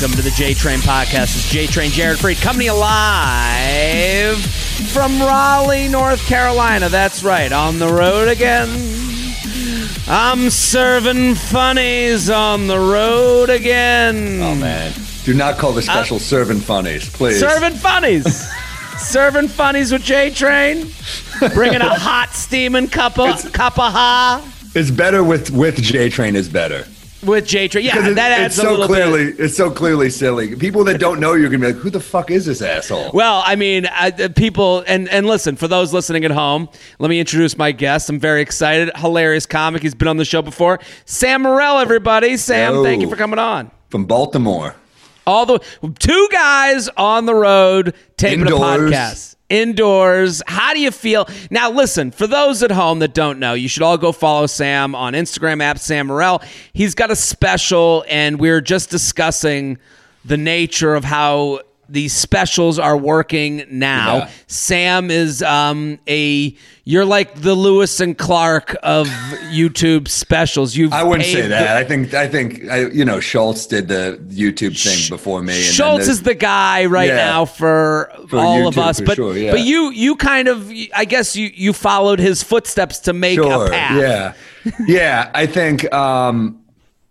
welcome to the J Train podcast. It's J Train Jared Freid coming to you live from Raleigh, North Carolina. That's right, on the road again. I'm serving funnies on the road again. Oh man, do not call the uh, special serving funnies, please. Serving funnies. serving funnies with J Train. Bringing a hot steaming cup of cup of ha It's better with with J Train is better. With J Train. Yeah, it- that adds it's a so little clearly bit. it's so clearly silly. People that don't know you're gonna be like, who the fuck is this asshole? Well, I mean, I, people, and and listen, for those listening at home, let me introduce my guest. I'm very excited. Hilarious comic. He's been on the show before. Sam Morril, everybody. Sam, thank you for coming on. From Baltimore. All the two guys on the road taping Indoors. a podcast. Indoors. How do you feel? Now, listen, for those at home that don't know, you should all go follow Sam on Instagram at Sam Morril. He's got a special, and we're just discussing the nature of how these specials are working now. Yeah. Sam is um, a you're like the Lewis and Clark of YouTube specials. You've I wouldn't say paved the- that. I think I think I, you know Schulz did the YouTube thing before me. and Schulz is the guy right Yeah. now for, For all of us, but sure, yeah. but you you kind of I guess you you followed his footsteps to make sure. a path. Yeah, yeah. I think. um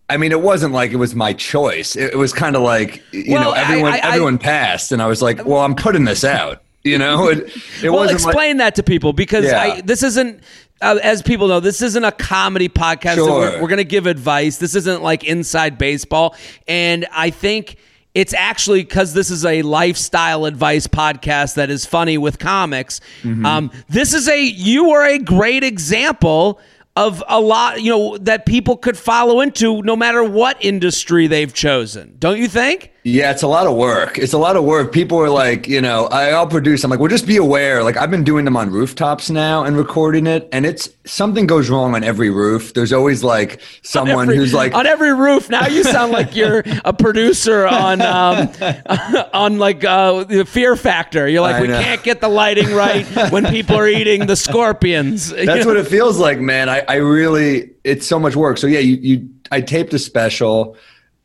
I mean, it wasn't like it was my choice. It, it was kind of like you Well, know everyone I- I- everyone passed, and I was like, well, I'm putting this out. You know, it, it Well, wasn't like- explain that to people because Yeah. I, this isn't. Uh, as people know, this isn't a comedy podcast. that we're we're going to give advice. This isn't like inside baseball. And I think it's actually because this is a lifestyle advice podcast that is funny with comics. Mm-hmm. Um, this is a you are a great example of a lot you know that people could follow into no matter what industry they've chosen. Don't you think? Yeah, it's a lot of work. It's a lot of work. People are like, you know, I, I'll produce. I'm like, well, just be aware. Like, I've been doing them on rooftops now and recording it, and it's something goes wrong on every roof. There's always like someone Every- who's like, on every roof. Now you sound like you're a producer on um, on like uh, the Fear Factor. You're like, we can't get the lighting right when people are eating the scorpions. That's what it feels like, man. I, I really, it's so much work. So yeah, you, you I taped a special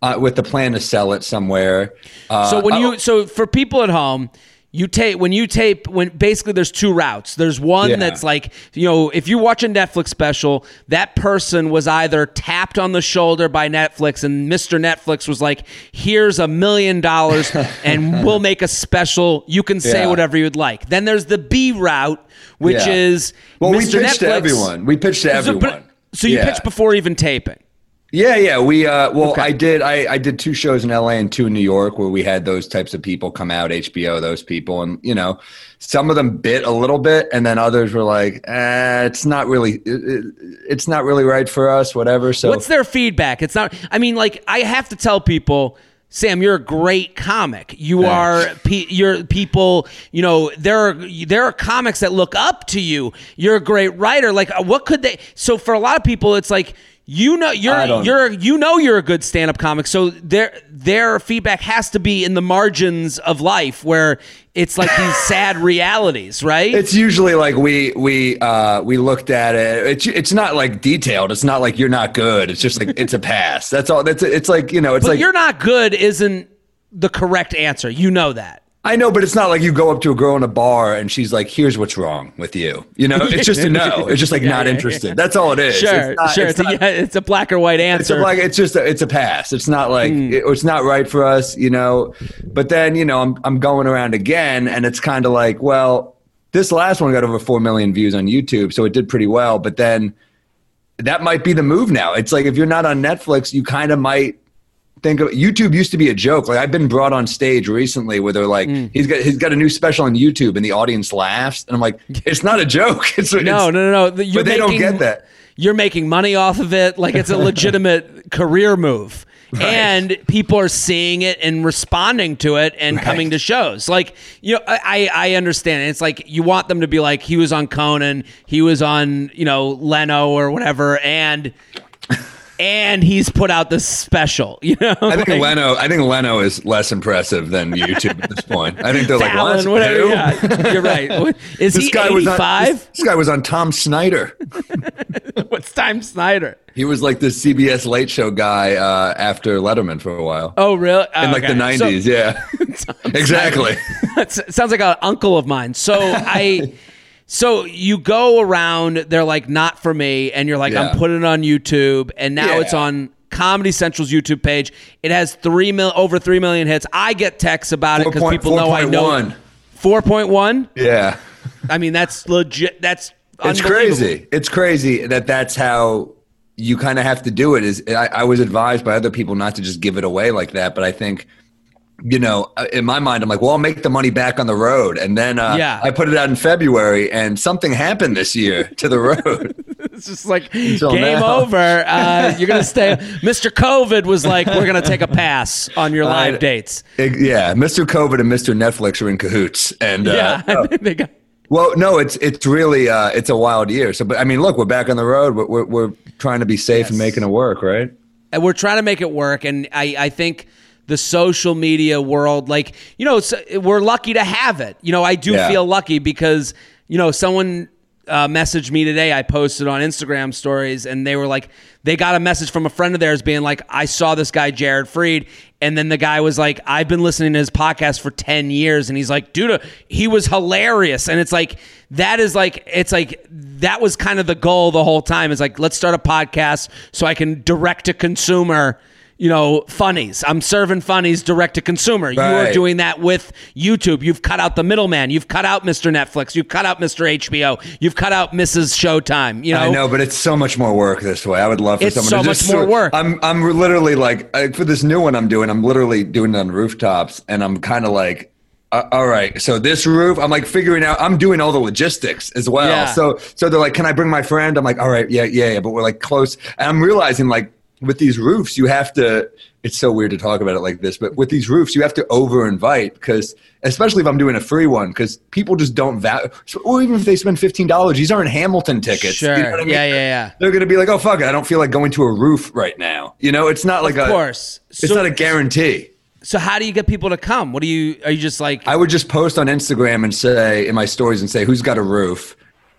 uh, with the plan to sell it somewhere. Uh, So when you so for people at home, you tape when you tape when basically there's two routes. There's one Yeah. that's like you know if you watch a Netflix special, that person was either tapped on the shoulder by Netflix and Mr. Netflix was like, "Here's a million dollars and we'll make a special. You can say Yeah. whatever you'd like." Then there's the B route, which Yeah. is well, we Mr. pitched to everyone. We pitched to So, everyone. but- so you pitched before even taping. Yeah, yeah. We uh well Okay. I did I, I did two shows in LA and two in New York where we had those types of people come out, HBO, those people, and you know, some of them bit a little bit and then others were like, eh, it's not really it, it- it's not really right for us, whatever. So What's their feedback? It's not. I mean, like I have to tell people. Sam, you're a great comic. You are. Pe- you're people. You know, there are there are comics that look up to you. You're a great writer. Like, uh, what could they? So for a lot of people, it's like you know you're you're you know you're a good stand up comic. So their their feedback has to be in the margins of life where it's like these sad realities, right? It's usually like we we uh we looked at it. It's it's not like detailed. It's not like you're not good. It's just like it's a pass. That's all. That's it's like you know. It's but like you're not good isn't the correct answer. You know that. I know, but it's not like you go up to a girl in a bar and she's like, "Here's what's wrong with you." You know, it's just a no. It's just like Yeah, not yeah, yeah. interested. That's all it is. Sure, It's not- sure. It's It's, not, a, yeah, it's a black or white answer. it's a, like it's just a, it's a pass. It's not like Hmm. it- it's not right for us. You know, but then you know I'm I'm going around again, and it's kind of like, well, this last one got over four million views on YouTube, so it did pretty well. But then that might be the move now. It's like if you're not on Netflix, you kind of might think of YouTube used to be a joke. Like I've been brought on stage recently where they're like, Hmm. he's got he's got a new special on YouTube and the audience laughs. And I'm like, it's not a joke. It's, no, it's, no, no, no. You're but they don't get that. You're making money off of it. Like it's a legitimate career move. And people are seeing it and responding to it and coming to shows. Like, you know, I, I understand. It's like you want them to be like, he was on Conan, he was on, you know, Leno or whatever. And and he's put out this special. You know, I think Like, Leno. I think Leno is less impressive than YouTube at this point. I think they're like, Fallon, whatever. Yeah, you're right. Is This he guy was on. 85? This, this guy was on Tom Snyder. What's Tom Snyder? He was like the CBS Late Show guy uh, after Letterman for a while. Oh, really? Oh, in like the okay. So- '90s, yeah, exactly. Sounds like an uncle of mine. So I, so you go around. They're like, not for me, and you're like, Yeah. I'm putting it on YouTube, and now Yeah. it's on Comedy Central's YouTube page. It has three mil over three million hits. I get texts about it because 4.1. people know I know. 4.1. Four point one. Yeah, I mean, that's legit. That's it's crazy. It's crazy that that's how you kind of have to do it. Is I, I was advised by other people not to just give it away like that, but I think. You know, uh, in my mind, I'm like, well, I'll make the money back on the road. And then uh, Yeah. I put it out in February, and something happened this year to the road. It's just like Until game now. over. Uh, you're gonna stay. Mr. COVID was like, we're gonna take a pass on your live I- dates. It- yeah, Mr. COVID and Mr. Netflix are in cahoots. And uh, Yeah, they got. Well, no, it's it's really uh, it's a wild year. So, but I mean, look, we're back on the road. We're we're, we're trying to be safe and making it work, right? and we're trying to make it work and i, I think the social media world. Like you know we're lucky to have it. You know i do Yeah. feel lucky because you know someone uh, messaged me today. I posted on instagram stories and they were like they got a message from a friend of theirs being like i saw this guy jared freid. And then the guy was like i've been listening to his podcast for 10 years. And he's like dude uh, he was hilarious. And it's like that is like it's like that was kind of the goal the whole time. It's like let's start a podcast so i can direct to consumer you know funnies i'm serving funnies direct to consumer you are doing that with youtube you've cut out the middleman you've cut out mr netflix you've cut out mr hbo you've cut out mrs showtime you know I know, but it's so much more work this way. I would love for It's someone so to much just more work. I'm I'm literally like uh, for this new one I'm doing. I'm literally doing it on rooftops, and I'm kind of like. Uh, all right, so this roof, I'm like figuring out. I'm doing all the logistics as well. Yeah. So, so they're like, "Can I bring my friend?" I'm like, "All right, yeah, yeah, yeah." But we're like close, and I'm realizing like with these roofs, you have to. It's so weird to talk about it like this, but with these roofs, you have to over invite because, especially if I'm doing a free one, because people just don't value. Or even if they spend fifteen dollars, these aren't Hamilton tickets. Sure. You know I mean? Yeah, yeah, yeah. They're gonna be like, "Oh fuck it, I don't feel like going to a roof right now." You know, it's not like of a. course It's so, not a guarantee. so how do you get people to come what do you are you just like I would just post on Instagram and say in my stories and say who's got a roof,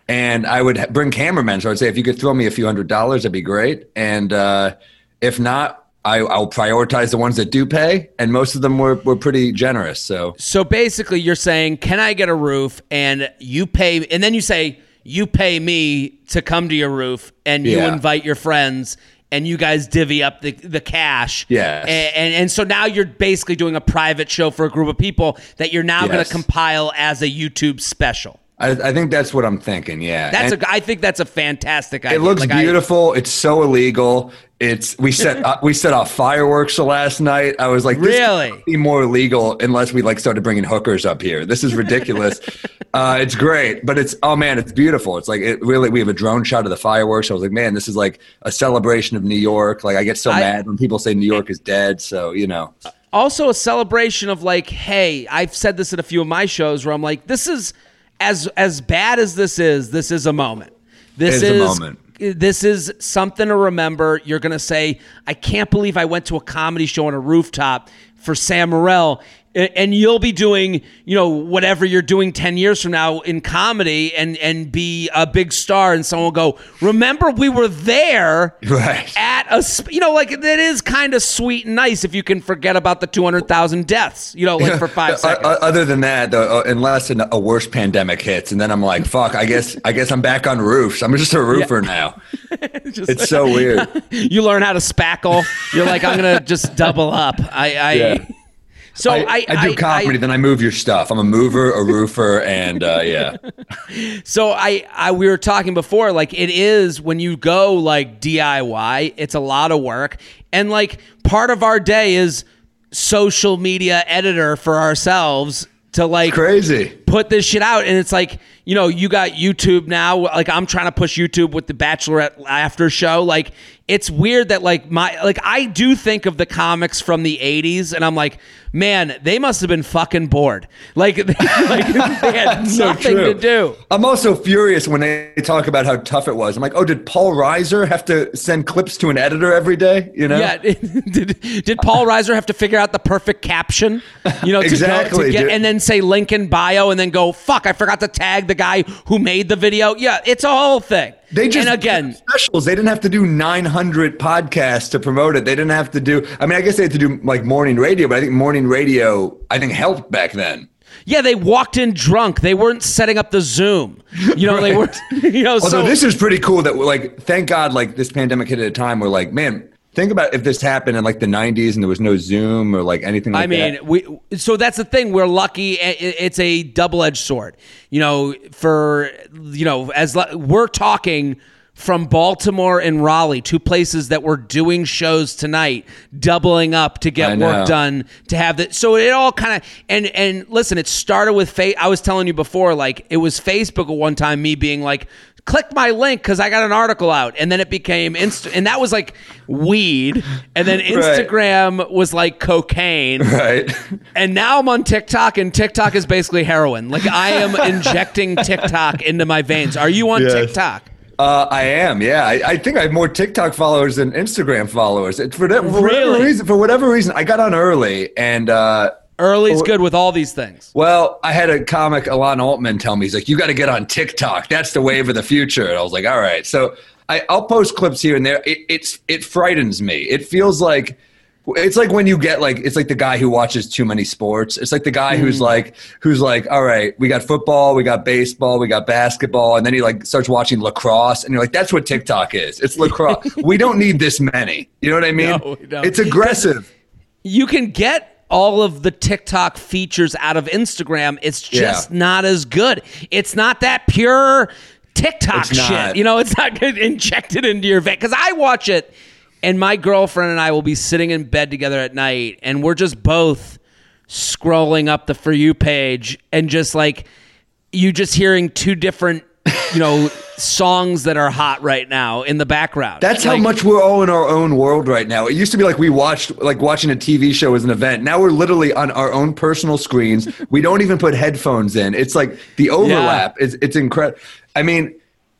and I would bring cameramen. So I'd say if you could throw me a few hundred dollars, that'd be great. And uh, if not, I, I'll prioritize the ones that do pay, and most of them were were pretty generous. So So basically, you're saying, "Can I get a roof?" And you pay, and then you say, "You pay me to come to your roof," and you Yeah. invite your friends, and you guys divvy up the the cash. Yes. And, and and so now you're basically doing a private show for a group of people that you're now going to compile as a YouTube special. I, I think that's what I'm thinking. Yeah, That's And- a. I think that's a fantastic idea. It looks Like, I- beautiful. it's so illegal. It's we set uh, we set off fireworks last night. I was like, this Really? be more legal unless we like started bringing hookers up here. This is ridiculous. uh, it's great, but it's oh man, it's beautiful. It's like it really. We have a drone shot of the fireworks. I was like, man, this is like a celebration of New York. Like I get so I- mad when people say New York is dead. So you know, also a celebration of like, hey, I've said this in a few of my shows where I'm like, this is as as bad as this is, this is a moment. This is a is moment. This is something to remember. You're gonna say, I can't believe I went to a comedy show on a rooftop for Sam Morril. And you'll be doing, you know, whatever you're doing ten years from now in comedy, and and be a big star, and someone will go, "Remember, we were there." right? at a sp- you know like that is kind of sweet and nice if you can forget about the 200,000 deaths you know like for 5 Uh, seconds Other than that, though, unless a worse pandemic hits, and then I'm like, "Fuck!" I guess I guess I'm back on roofs. I'm just a roofer now. Just- It's so weird. you learn how to spackle you're like I'm going to just double up I I Yeah. So I, I I, do comedy, then I move your stuff. I'm a mover, a roofer, and uh, yeah, So I, I we were talking before like it is when you go like DIY it's a lot of work and like part of our day is social media editor for ourselves to like crazy. put this shit out and it's like you know you got youtube now like i'm trying to push youtube with the bachelorette after show like it's weird that like my like I do think of the comics from the 80s and I'm like, man, they must have been fucking bored. Like, they, like they had So nothing true. to do. I'm also furious when they talk about how tough it was. I'm like, oh, did Paul Reiser have to send clips to an editor every day? You know? Yeah, did, did Paul Reiser have to figure out the perfect caption? You know, to, go, Exactly, to get dude. and then say link in bio and then go fuck. I forgot to tag the guy who made the video. Yeah, it's a whole thing. They just and again, specials. They didn't have to do 900 podcasts to promote it. They didn't have to do. I mean, I guess they had to do like morning radio, but I think morning radio, I think helped back then. yeah, they walked in drunk. They weren't setting up the Zoom. You know, they were. You know, Although so this is pretty cool that like, thank God, like this pandemic hit at a time where like, man, think about if this happened in like the 90s and there was no Zoom or like anything like that. I mean, that. we so that's the thing. We're lucky. It's a double-edged sword. You know, for you know, as we're talking from Baltimore and Raleigh, two places that were doing shows tonight, doubling up to get work done to have that. So it all kind of and and listen, it started with fa- I was telling you before, like it was Facebook at one time, me being like. Click my link because I got an article out, and then it became Insta, and that was like weed, and then Instagram was like cocaine, Right. and now I'm on TikTok, and TikTok is basically heroin. Like I am injecting TikTok into my veins. Are you on Yes. TikTok? Uh, I am, yeah. I, I think I have more TikTok followers than Instagram followers. It, for, that, for whatever reason, for whatever reason, I got on early, and uh, Early's oh, good with all these things. well, I had a comic, Alon Altman, tell me he's like, "You got to get on TikTok. That's the wave of the future." And I was like, "All right." So I, I'll post clips here and there. It, it's it frightens me. It feels like. It's like when you get like it's like the guy who watches too many sports. It's like the guy who's hmm. like who's like, all right, we got football, we got baseball, we got basketball, and then he like starts watching lacrosse, and you're like, that's what TikTok is. It's lacrosse. we don't need this many. You know what I mean? No, we don't. It's aggressive. You can get all of the TikTok features out of Instagram. It's just Yeah. not as good. It's not that pure TikTok It's shit. not. You know, it's not injected into your vein. Because I watch it, and my girlfriend and I will be sitting in bed together at night, and we're just both scrolling up the for you page, and just like you just hearing two different, you know, songs that are hot right now in the background. That's how much we're all in our own world right now. It used to be like we watched like watching a TV show as an event. Now we're literally on our own personal screens. we don't even put headphones in. It's like the overlap. is—it's incredible. I mean,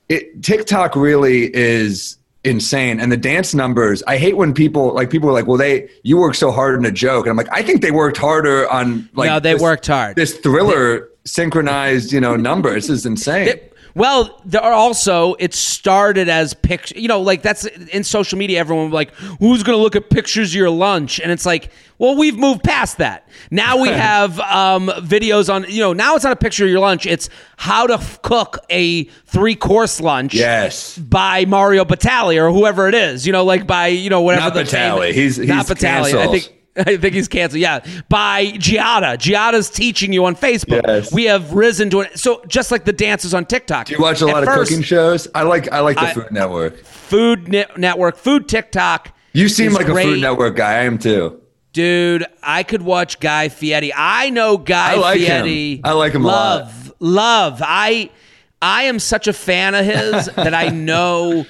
it, TikTok really is insane, and the dance numbers. I hate when people like people are like, "Well, they you work so hard on a joke," and I'm like, I think they worked harder on like No, they this- worked hard. This thriller synchronized, you know, number. This is insane. It- well, there are also it started as picture. You know, like that's in social media. Everyone like, who's going to look at pictures of your lunch? And it's like, well, we've moved past that. Now we have um, videos on. You know, now it's not a picture of your lunch. It's how to f- cook a three course lunch. yes. By Mario Batali or whoever it is, you know, like by you know whatever Not the Batali. He's- not he's Batali. I think I think he's canceled. Yeah, by Giada. Giada's teaching you on Facebook. Yes. We have risen to it. So just like the dances on TikTok. Do you watch a At lot of first, cooking shows? I like I like the I- Food Network. Food Ne- Network, Food TikTok. You seem like a great. Food Network guy. I am too. Dude, I could watch Guy Fieri. I know Guy I like him. Fieri. I like him a lot. love, Love. I I am such a fan of his that I know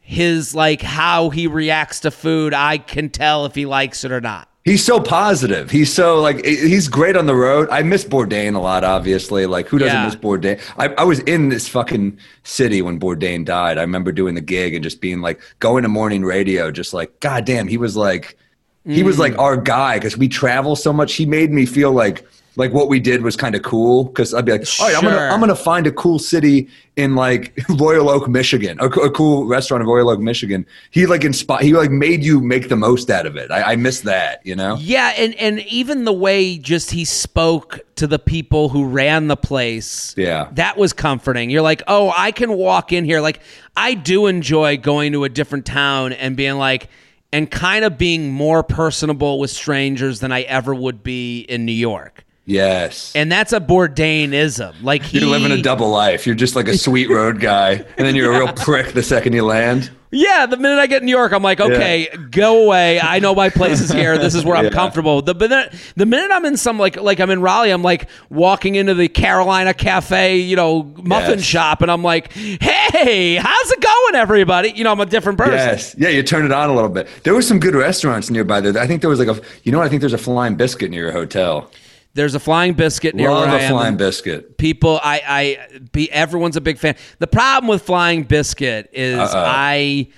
his like how he reacts to food. I can tell if he likes it or not. He's so positive. He's so like he's great on the road. I miss Bourdain a lot, obviously. Like who doesn't Yeah. miss Bourdain? I, I was in this fucking city when Bourdain died. I remember doing the gig and just being like going to morning radio, just like God damn, he was like he was Mm. like our guy because we travel so much. He made me feel like like what we did was kind of cool because I'd be like, all right, I'm gonna I'm gonna find a cool city in like Royal Oak, Michigan, a, a cool restaurant in Royal Oak, Michigan. He like inspired. He like made you make the most out of it. I, I miss that. You know. Yeah, and and even the way just he spoke to the people who ran the place. Yeah. That was comforting. You're like, "Oh, I can walk in here." Like I do enjoy going to a different town and being like and kind of being more personable with strangers than I ever would be in New York. Yes. And that's a Bourdainism. Like he, You're living a double life. You're just like a sweet road guy, and then you're a real prick the second you land. Yeah, the minute I get in New York, I'm like, okay, go away. I know my place is here. This is where I'm Yeah. comfortable. The minute the minute I'm in some like like I'm in Raleigh, I'm like walking into the Carolina Cafe, you know, muffin Yes. shop, and I'm like, hey, how's it going, everybody? You know, I'm a different person. Yes. Yeah, you turn it on a little bit. There were some good restaurants nearby there. I think there was like a, you know. I think there's a flying biscuit near your hotel. There's a flying biscuit near Love where I am. flying biscuit. people i i be everyone's a big fan the problem with flying biscuit is Uh-oh. i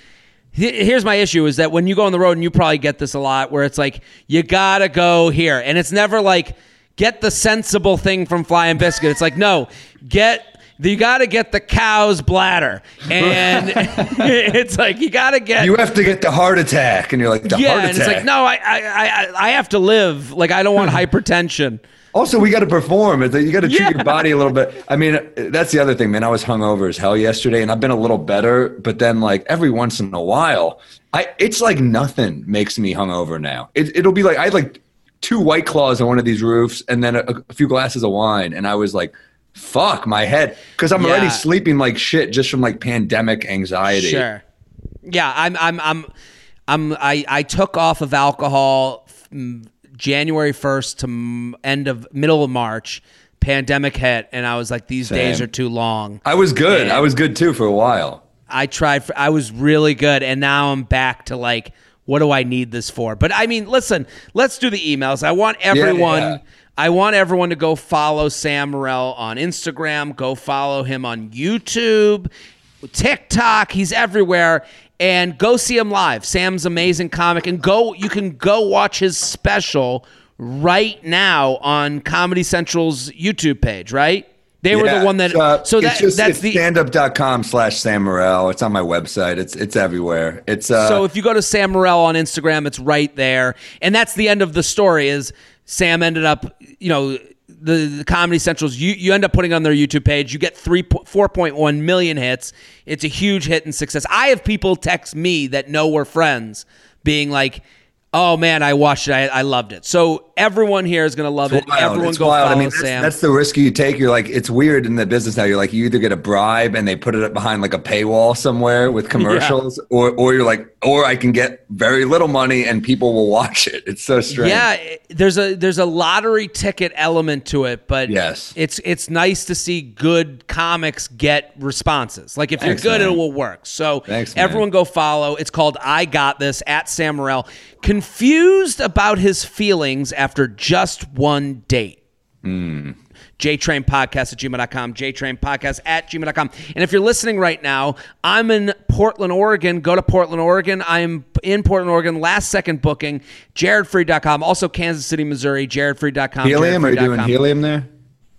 here's my issue is that when you go on the road and you probably get this a lot where it's like you gotta go here and it's never like get the sensible thing from flying biscuit it's like no get you got to get the cow's bladder, and it's like you got to get You have to get the heart attack, and you're like the yeah, heart and it's like no, I, I I I have to live. Like I don't want hypertension. Also, we got to perform. You got to treat Yeah. your body a little bit. I mean, that's the other thing, man. I was hungover as hell yesterday, and I've been a little better. But then, like every once in a while, I it's like nothing makes me hungover now. It, it'll be like I had like two white claws on one of these roofs, and then a, a few glasses of wine, and I was like, "Fuck my head," because I'm Yeah. already sleeping like shit just from like pandemic anxiety. Sure. Yeah, I'm I'm I'm I'm I I took off of alcohol mm, January 1st to end of middle of March. Pandemic hit and I was like these days are too long. I was good. Yeah. I was good too for a while. I tried for, I was really good and now I'm back to like what do I need this for? But I mean, listen, let's do the emails. I want everyone yeah. I want everyone to go follow Sam Morril on Instagram, go follow him on YouTube, TikTok, he's everywhere and go see him live. Sam's amazing comic and go you can go watch his special right now on Comedy Central's YouTube page, right? They were the one that uh, so it's that just, that's the standup.com slash Sam Morril. It's on my website. It's it's everywhere. It's uh so if you go to Sam Morril on Instagram, it's right there, and that's the end of the story. Is Sam ended up, you know, the, the Comedy Central's you you end up putting on their YouTube page. You get three four point one million hits. It's a huge hit and success. I have people text me that know we're friends, being like. Oh man, I watched it. I, I loved it. So everyone here is gonna love it. wild. Everyone It's go wild. follow I mean, that's, Sam. that's the risk you take. You're like, it's weird in the business now. You're like, you either get a bribe and they put it up behind like a paywall somewhere with commercials, or or you're like, or I can get very little money and people will watch it. It's so strange. Yeah, there's a there's a lottery ticket element to it, but Yes. it's it's nice to see good comics get responses. Like if Thanks, you're good, man. it will work. So Thanks, everyone go follow. It's called I Got This at Sam Morril. Confused about his feelings after just one date. JTrain Podcast at gmail.com, JTrain Podcast at gmail.com. And if you're listening right now, I'm in Portland, Oregon. Go to Portland, Oregon. I'm in Portland, Oregon. Last second booking, jaredfreid.com. Also Kansas City, Missouri, jaredfreid.com. Helium? Are you doing helium there?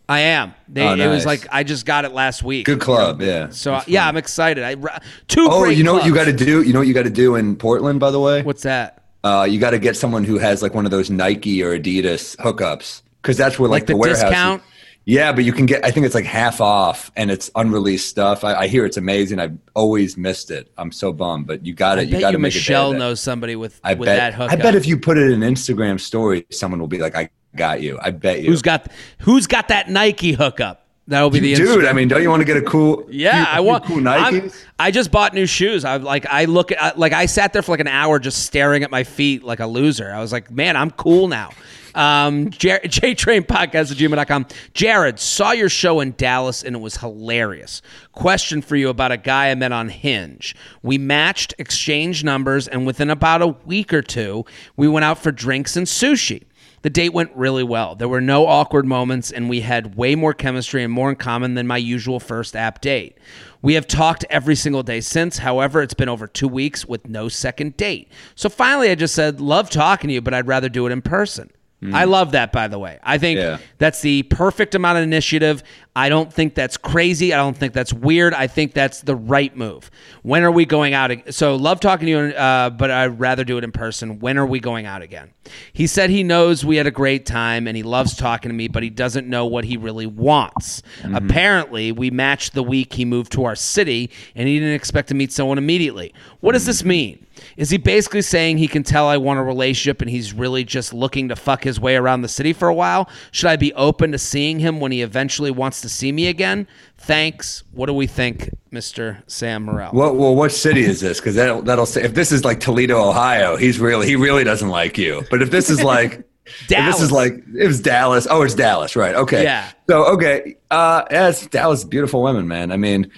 I am. They, Oh, It was like, I just got it last week. Good club. Yeah. So, yeah, I'm excited. I, two Oh, you know what you got to do? You know what you got to do in Portland, by the way? What's that? Uh, you got to get someone who has like one of those Nike or Adidas hookups because that's where like, Like the warehouse. discount? Yeah, but you can get. I think it's like half off, and it's unreleased stuff. I, I hear it's amazing. I've always missed it. I'm so bummed, but you got it. You got to make Michelle knows somebody with, I with bet. that hookup. I bet if you put it in Instagram story, someone will be like, "I got you." I bet you. Who's got who's got that Nike hookup? That'll be the dude? Instagram. I mean, don't you want to get a cool? Yeah, few- I want cool I'm- I just bought new shoes. I like I look at like I sat there for like an hour just staring at my feet like a loser. I was like, man, I'm cool now. Um, J- JTrain Podcast at gmail.com. Jared, saw your show in Dallas and it was hilarious. Question for you about a guy I met on Hinge. We matched, exchanged numbers, and within about a week or two, we went out for drinks and sushi. The date went really well. There were no awkward moments, and we had way more chemistry and more in common than my usual first app date. We have talked every single day since. However, it's been over two weeks with no second date. So finally, I just said, Love talking to you, but I'd rather do it in person. Mm-hmm. I love that, by the way. I think Yeah. that's the perfect amount of initiative. I don't think that's crazy. I don't think that's weird. I think that's the right move. When are we going out? ag- So, love talking to you, uh, but I'd rather do it in person. When are we going out again? He said he knows we had a great time and he loves talking to me, but he doesn't know what he really wants. Mm-hmm. Apparently, we matched the week he moved to our city and he didn't expect to meet someone immediately. What does mm-hmm. this mean? Is he basically saying he can tell I want a relationship and he's really just looking to fuck his his way around the city for a while. Should I be open to seeing him when he eventually wants to see me again? Thanks. What do we think, Mr. Sam Morril? What, well, what city is this? Because that'll, that'll say if this is like Toledo, Ohio, he's really he really doesn't like you. But if this is like Dallas. this is like it was Dallas. Oh, it's Dallas, right? Okay. Yeah. So okay, uh, yeah, it's Dallas. Beautiful women, man. I mean,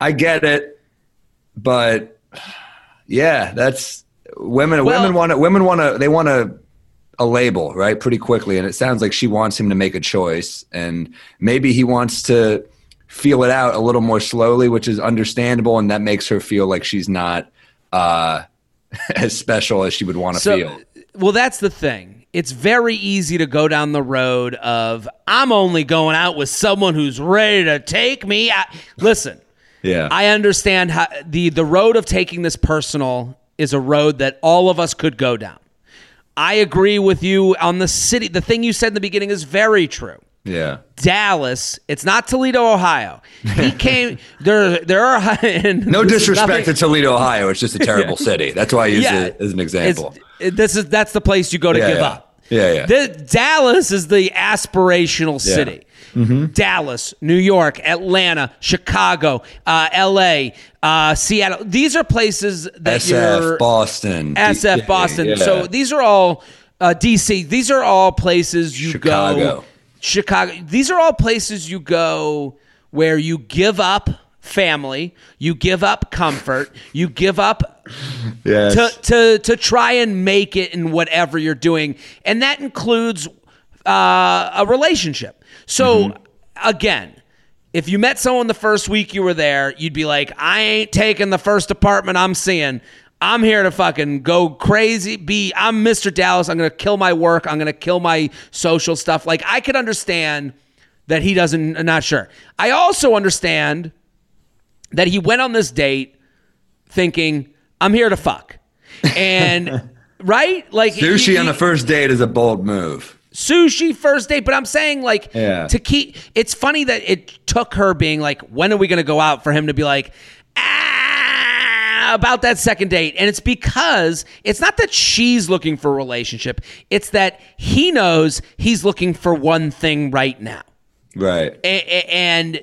I get it, but yeah, that's women. Well- women want to. Women want to. They want to a label, right? Pretty quickly, and it sounds like she wants him to make a choice, and maybe he wants to feel it out a little more slowly, which is understandable, and that makes her feel like she's not uh, as special as she would want to So, feel. well, that's the thing. It's very easy to go down the road of I'm only going out with someone who's ready to take me. out. Listen, Yeah. I understand how the the road of taking this personal is a road that all of us could go down. I agree with you on the city. The thing you said in the beginning is very true. yeah. Dallas, it's not Toledo, Ohio. He came there. There are No disrespect nothing- to Toledo, Ohio. It's just a terrible city. That's why I use it as an example. It's- this is that's the place you go to Yeah, give yeah. up. Yeah, yeah. The, Dallas is the aspirational city. Mm-hmm. Dallas, New York, Atlanta, Chicago, uh, L.A., uh, Seattle. These are places that you're SF, Boston. SF, D- Boston. yeah. So these are all uh, DC. These are all places you go. Chicago. Chicago. These are all places you go where you give up family, you give up comfort, you give up Yes. to to to try and make it in whatever you're doing, and that includes uh, a relationship. So again. If you met someone the first week you were there, you'd be like, I ain't taking the first apartment I'm seeing. I'm here to fucking go crazy. Be I'm Mr. Dallas. I'm gonna kill my work. I'm gonna kill my social stuff. Like I could understand that he doesn't I'm not sure. I also understand that he went on this date thinking, I'm here to fuck. And right? Like Sushi he- on the first date is a bold move. Sushi first date, but I'm saying like Yeah. to keep it's funny that it took her being like, when are we gonna go out for him to be like, ah, about that second date. And it's because it's not that she's looking for a relationship, it's that he knows he's looking for one thing right now. Right. A- and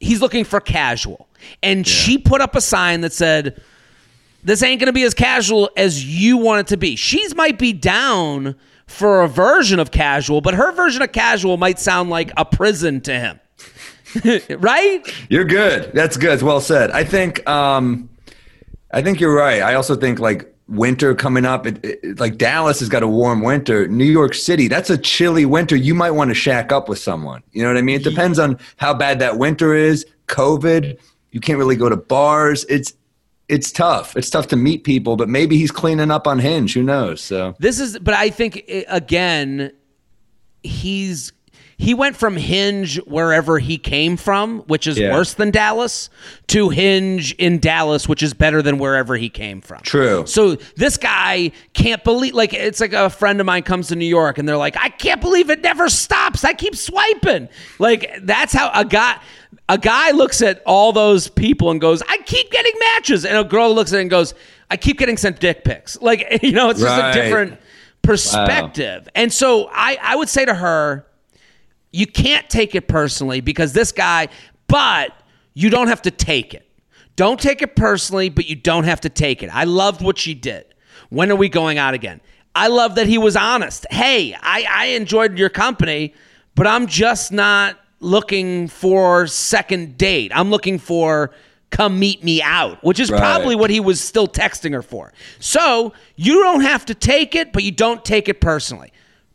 he's looking for casual. And she put up a sign that said, "This ain't going to be as casual as you want it to be." She's might be down for a version of casual, but her version of casual might sound like a prison to him. right? You're good. That's good. It's well said. I think um I think you're right. I also think like winter coming up it, it- like Dallas has got a warm winter. New York City, that's a chilly winter. You might want to shack up with someone. You know what I mean? It depends on how bad that winter is. COVID, you can't really go to bars. It's it's tough. It's tough to meet people, but maybe he's cleaning up on Hinge. Who knows? So This is, but I think eh, again, he's he went from Hinge wherever he came from, which is Yeah. worse than Dallas, to Hinge in Dallas, which is better than wherever he came from. True. So this guy can't believe, like, it's like a friend of mine comes to New York and they're like, I can't believe it never stops. I keep swiping. Like, that's how a guy. A guy looks at all those people and goes, I keep getting matches. And a girl looks at it and goes, I keep getting sent dick pics. Like, you know, it's just Right. a different perspective. And so I, I would say to her, you can't take it personally because this guy, but you don't have to take it. Don't take it personally, but you don't have to take it. I loved what she did. When are we going out again? I love that he was honest. Hey, I, I enjoyed your company, but I'm just not looking for second date. I'm looking for come meet me out, which is Right. probably what he was still texting her for. So you don't have to take it, but you don't take it personally.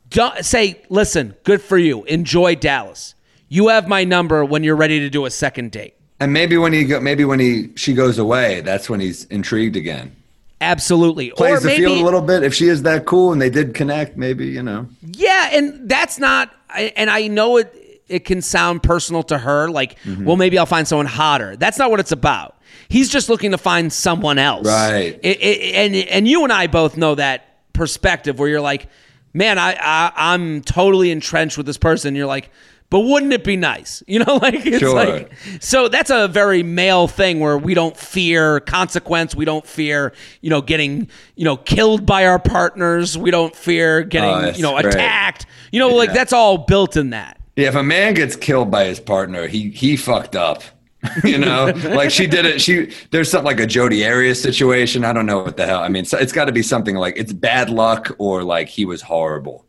Don't say, listen, good for you. Enjoy Dallas. You have my number when you're ready to do a second date. and maybe when he go, maybe when he she goes away, that's when he's intrigued again. Absolutely. plays or the maybe, field a little bit. If she is that cool and they did connect, maybe you know. Yeah, and that's not. And I know it. It can sound personal to her, like, Mm-hmm. well, maybe I'll find someone hotter. That's not what it's about. He's just looking to find someone else, Right. It- it- and and you and I both know that perspective where you're like, man, I, I I'm totally entrenched with this person. You're like, but wouldn't it be nice? You know, like it's Sure. like so that's a very male thing where we don't fear consequence, we don't fear, you know, getting, you know, killed by our partners, we don't fear getting, Oh, you know, great. attacked. You know, like Yeah. that's all built in that. Yeah, if a man gets killed by his partner, he he fucked up. you know, like she did it. She there's something like a Jodi Arias situation. I don't know what the hell. I mean, so it's got to be something like it's bad luck or like he was horrible.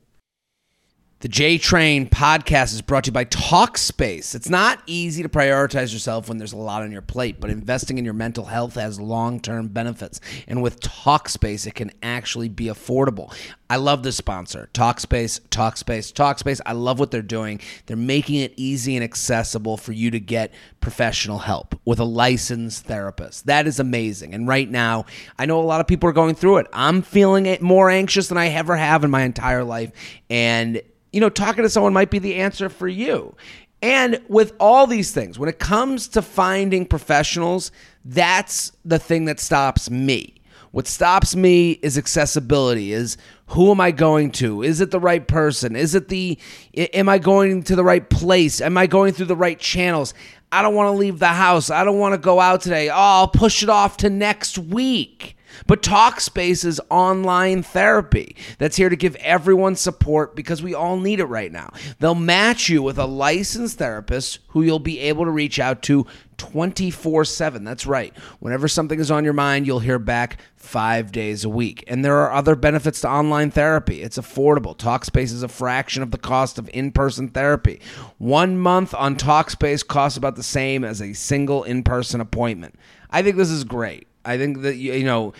The J Train podcast is brought to you by Talkspace. It's not easy to prioritize yourself when there's a lot on your plate, but investing in your mental health has long term benefits. And with Talkspace, it can actually be affordable. I love this sponsor, Talkspace, Talkspace, Talkspace. I love what they're doing. They're making it easy and accessible for you to get professional help with a licensed therapist. That is amazing. And right now, I know a lot of people are going through it. I'm feeling it more anxious than I ever have in my entire life. And you know, talking to someone might be the answer for you. And with all these things, when it comes to finding professionals, that's the thing that stops me. What stops me is accessibility. Is who am I going to? Is it the right person? Is it the am I going to the right place? Am I going through the right channels? I don't want to leave the house. I don't want to go out today. Oh, I'll push it off to next week. But Talkspace is online therapy that's here to give everyone support because we all need it right now. They'll match you with a licensed therapist who you'll be able to reach out to 24 7. That's right. Whenever something is on your mind, you'll hear back five days a week. And there are other benefits to online therapy. It's affordable. Talkspace is a fraction of the cost of in person therapy. One month on Talkspace costs about the same as a single in person appointment. I think this is great. I think that you know,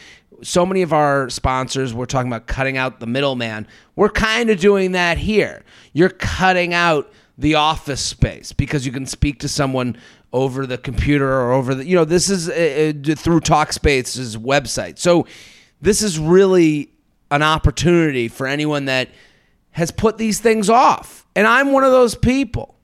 so many of our sponsors we're talking about cutting out the middleman. We're kind of doing that here. You're cutting out the office space because you can speak to someone over the computer or over the you know this is uh, uh, through Talkspace's website. So this is really an opportunity for anyone that has put these things off. And I'm one of those people.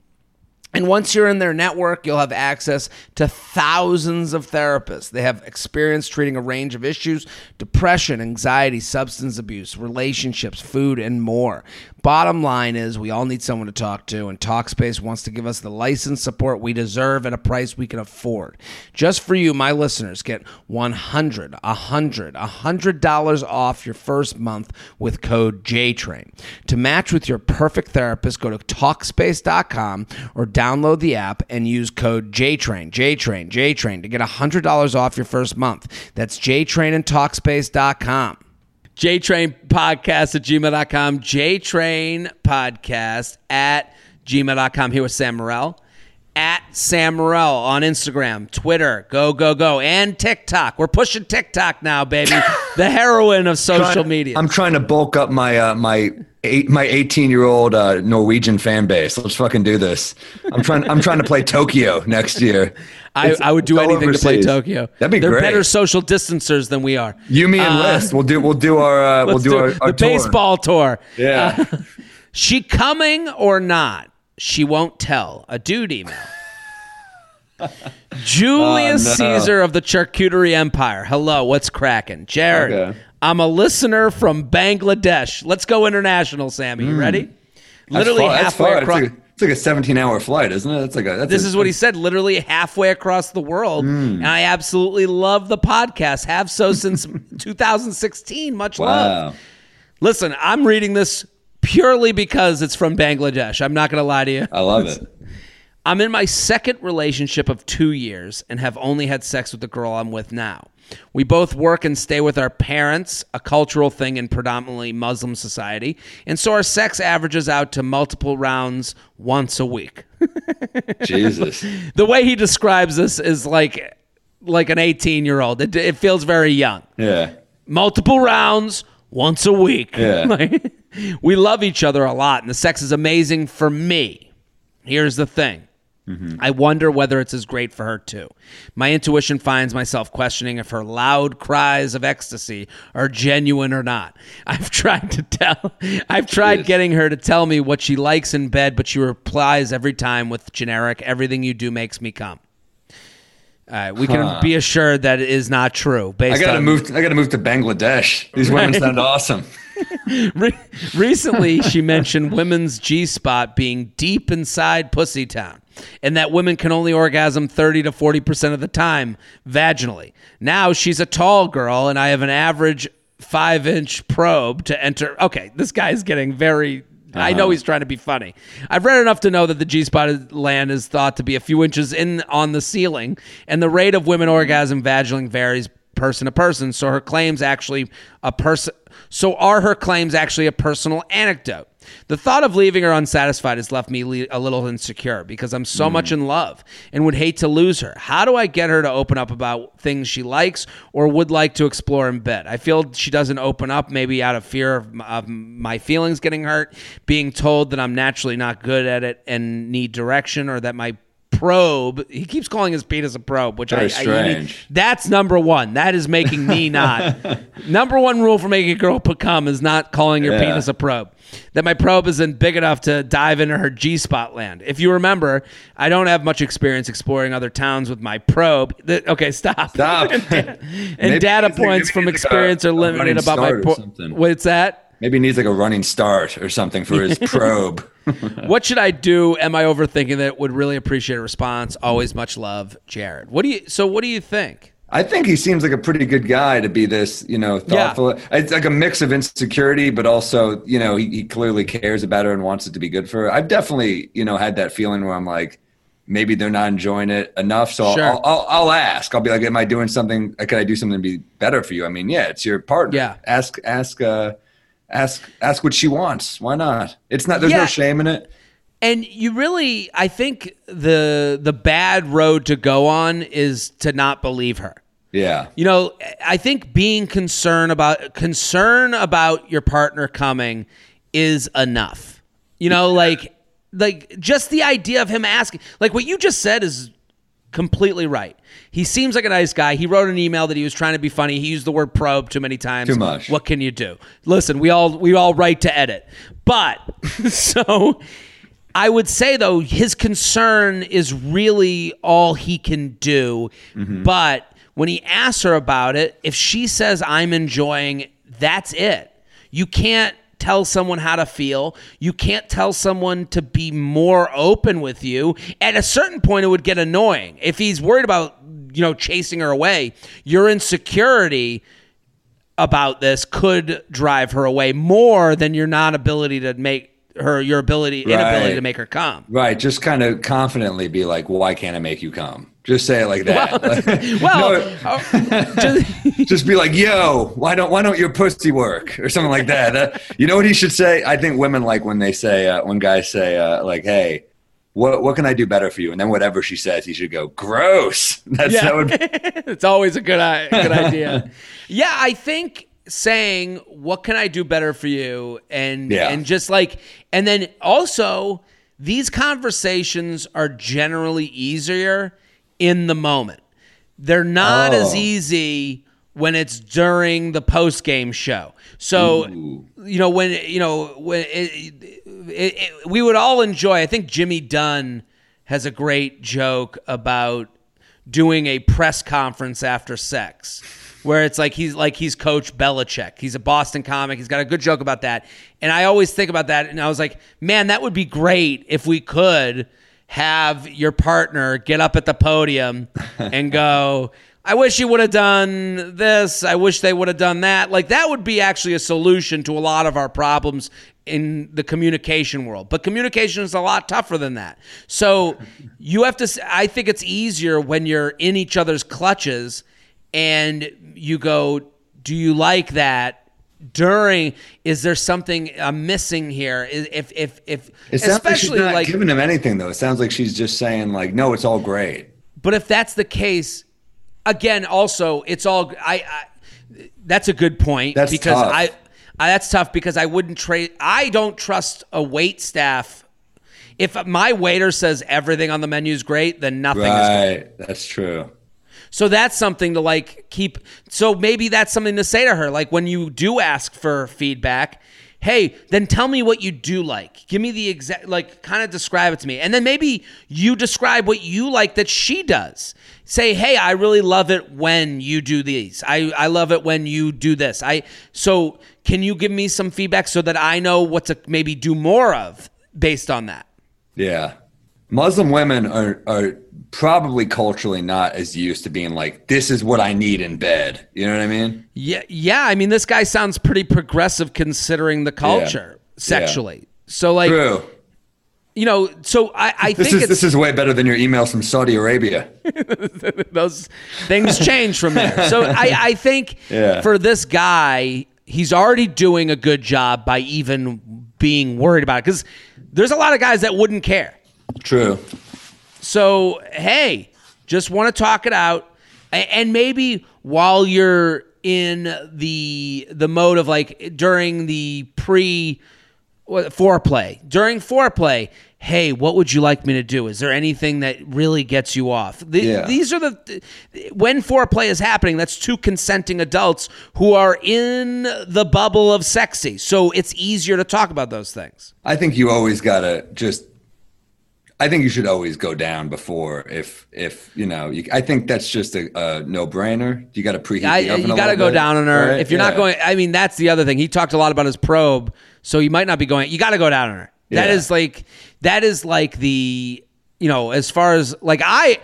And once you're in their network, you'll have access to thousands of therapists. They have experience treating a range of issues depression, anxiety, substance abuse, relationships, food, and more. Bottom line is, we all need someone to talk to, and Talkspace wants to give us the licensed support we deserve at a price we can afford. Just for you, my listeners, get 100, 100, 100 dollars off your first month with code JTRAIN. To match with your perfect therapist, go to Talkspace.com or download the app and use code JTRAIN, JTRAIN, JTRAIN to get $100 off your first month. That's JTRAIN and Talkspace.com. JTrain podcast at gmail.com. JTrain podcast at gmail.com. Here with Sam Morril. At Sam Morril on Instagram, Twitter, go, go, go, and TikTok. We're pushing TikTok now, baby. the heroine of social media. I'm trying to bulk up my uh, my eight, my 18 year old uh, Norwegian fan base. Let's fucking do this. I'm trying. I'm trying to play Tokyo next year. I, I would do anything to play. Tokyo. That'd be They're great. better social distancers than we are. You, me, and Uh, List. We'll do. We'll do our. Uh, we'll do, do our, our the tour. baseball tour. Yeah. She coming or not? She won't tell. A dude email. Julius Oh, no. Caesar of the Charcuterie Empire. Hello, what's cracking? Jared, Okay. I'm a listener from Bangladesh. Let's go international, Sammy. You ready? Hmm. That's Literally that's halfway far. across. It's like, a, it's like a 17 hour flight, isn't it? That's like a. That's This a- is what he said, literally halfway across the world. Hmm. And I absolutely love the podcast. Have so since 2016. Much love. Listen, I'm reading this purely because it's from Bangladesh. I'm not going to lie to you. I love it. I'm in my second relationship of two years and have only had sex with the girl I'm with now. We both work and stay with our parents, a cultural thing in predominantly Muslim society, and so our sex averages out to multiple rounds once a week. Jesus. the way he describes this is like like an 18 year old. It, it feels very young. Yeah. Multiple rounds once a week. Yeah. Like, we love each other a lot, and the sex is amazing for me. Here's the thing. Mm-hmm. I wonder whether it's as great for her too. My intuition finds myself questioning if her loud cries of ecstasy are genuine or not. I've tried to tell I've tried getting her to tell me what she likes in bed, but she replies every time with generic everything you do makes me come. All right, we can Huh. be assured that it is not true. Based I gotta on, move. I gotta move to Bangladesh. These women sound awesome. Re- recently, she mentioned women's G spot being deep inside Pussytown and that women can only orgasm 30 to 40% of the time vaginally. Now she's a tall girl, and I have an average five inch probe to enter. Okay, this guy's getting very. I know uh-huh. he's trying to be funny. I've read enough to know that the G spot land is thought to be a few inches in on the ceiling, and the rate of women mm-hmm. orgasm vaginally varies person to person. So her claims actually a person. So are her claims actually a personal anecdote? The thought of leaving her unsatisfied has left me le- a little insecure because I'm so much mm. in love and would hate to lose her. How do I get her to open up about things she likes or would like to explore in bed? I feel she doesn't open up, maybe out of fear of, m- of my feelings getting hurt, being told that I'm naturally not good at it and need direction, or that my probe he keeps calling his penis a probe which I, Very I strange. that's number one that is making me not number one rule for making a girl come is not calling your Yeah. penis a probe that my probe isn't big enough to dive into her G spot land. If you remember, I don't have much experience exploring other towns with my probe. The- okay, stop. Stop. and Maybe data points from it's like a- experience are limited about my. Pro- What's that? Maybe he needs like a running start or something for his probe. What should I do? Am I overthinking that? Would really appreciate a response. Always much love, Jared. What do you? So what do you think? I think he seems like a pretty good guy to be this, you know, thoughtful. Yeah. It's like a mix of insecurity, but also, you know, he, he clearly cares about her and wants it to be good for her. I've definitely, you know, had that feeling where I'm like, maybe they're not enjoying it enough. So Sure. I'll, I'll, I'll ask. I'll be like, am I doing something? Could I do something to be better for you? I mean, yeah, it's your partner. Yeah. Ask, ask, uh, ask, ask what she wants. Why not? It's not, there's Yeah. no shame in it. And you really, I think the the bad road to go on is to not believe her. Yeah. You know, I think being concerned about concern about your partner coming is enough. You know, like like just the idea of him asking, like what you just said is completely right. He seems like a nice guy. He wrote an email that he was trying to be funny. He used the word probe too many times. Too much. What can you do? Listen, we all we all write to edit. But so I would say though his concern is really all he can do. Mm-hmm. But when he asks her about it, if she says I'm enjoying, that's it. You can't tell someone how to feel. You can't tell someone to be more open with you. At a certain point it would get annoying. If he's worried about, you know, chasing her away, your insecurity about this could drive her away more than your non ability to make her your ability inability Right. to make her come. Right. Just kind of confidently be like, why can't I make you come? Just say it like that. Well, No, uh, just- just be like, "Yo, why don't why don't your pussy work?" or something like that. That- you know what he should say? I think women like when they say uh, when guys say uh, like, "Hey, what what can I do better for you?" And then whatever she says, he should go, "Gross." That's Yeah. that would it's always a good good idea. yeah, I think saying what can I do better for you and Yeah. and just like and then also these conversations are generally easier in the moment. They're not as Oh. easy when it's during the post game show. So you know when you know when it, it, it, we would all enjoy. I think Jimmy Dunn has a great joke about doing a press conference after sex where it's like he's like he's coach Belichick. He's a Boston comic. He's got a good joke about that. And I always think about that and I was like, "Man, that would be great if we could have your partner get up at the podium and go, I wish you would have done this. I wish they would have done that. Like that would be actually a solution to a lot of our problems in the communication world. But communication is a lot tougher than that. So you have to I think it's easier when you're in each other's clutches and you go, "Do you like that?" During is there something I'm missing here? If if if It sounds like she's especially not like giving him anything though. It sounds like she's just saying like, "No, it's all great." But if that's the case, again, also it's all I. I that's a good point That's because tough. I, I. That's tough because I wouldn't trade. I don't trust a wait staff. If my waiter says everything on the menu is great, then nothing is great. Right. That's true. So that's something to like keep. So maybe that's something to say to her. Like when you do ask for feedback, hey, then tell me what you do like. Give me the exact, like, kind of describe it to me. And then maybe you describe what you like that she does. Say, hey, I really love it when you do these. I, I love it when you do this. I so can you give me some feedback so that I know what to maybe do more of based on that? Yeah. Muslim women are are probably culturally not as used to being like, this is what I need in bed. You know what I mean? Yeah, yeah. I mean, this guy sounds pretty progressive considering the culture Yeah. sexually. So, like, True. you know, so I, I This think is it's, this is way better than your emails from Saudi Arabia. those things change from there. So I, I think Yeah. for this guy, he's already doing a good job by even being worried about it because there's a lot of guys that wouldn't care. True. So hey, just want to talk it out, and maybe while you're in the the mode of like during the pre foreplay, during foreplay, hey, what would you like me to do? Is there anything that really gets you off? The- Yeah. These are the when foreplay is happening. That's two consenting adults who are in the bubble of sexy, so it's easier to talk about those things. I think you always gotta just. I think you should always go down before if if you know. You, I think that's just a, a no brainer. You got to preheat I, the oven. you got to go bit, down on her. right? If you're not going, I mean, that's the other thing. He talked a lot about his probe, so you might not be going. You got to go down on her. That Yeah. is like that is like the you know as far as like I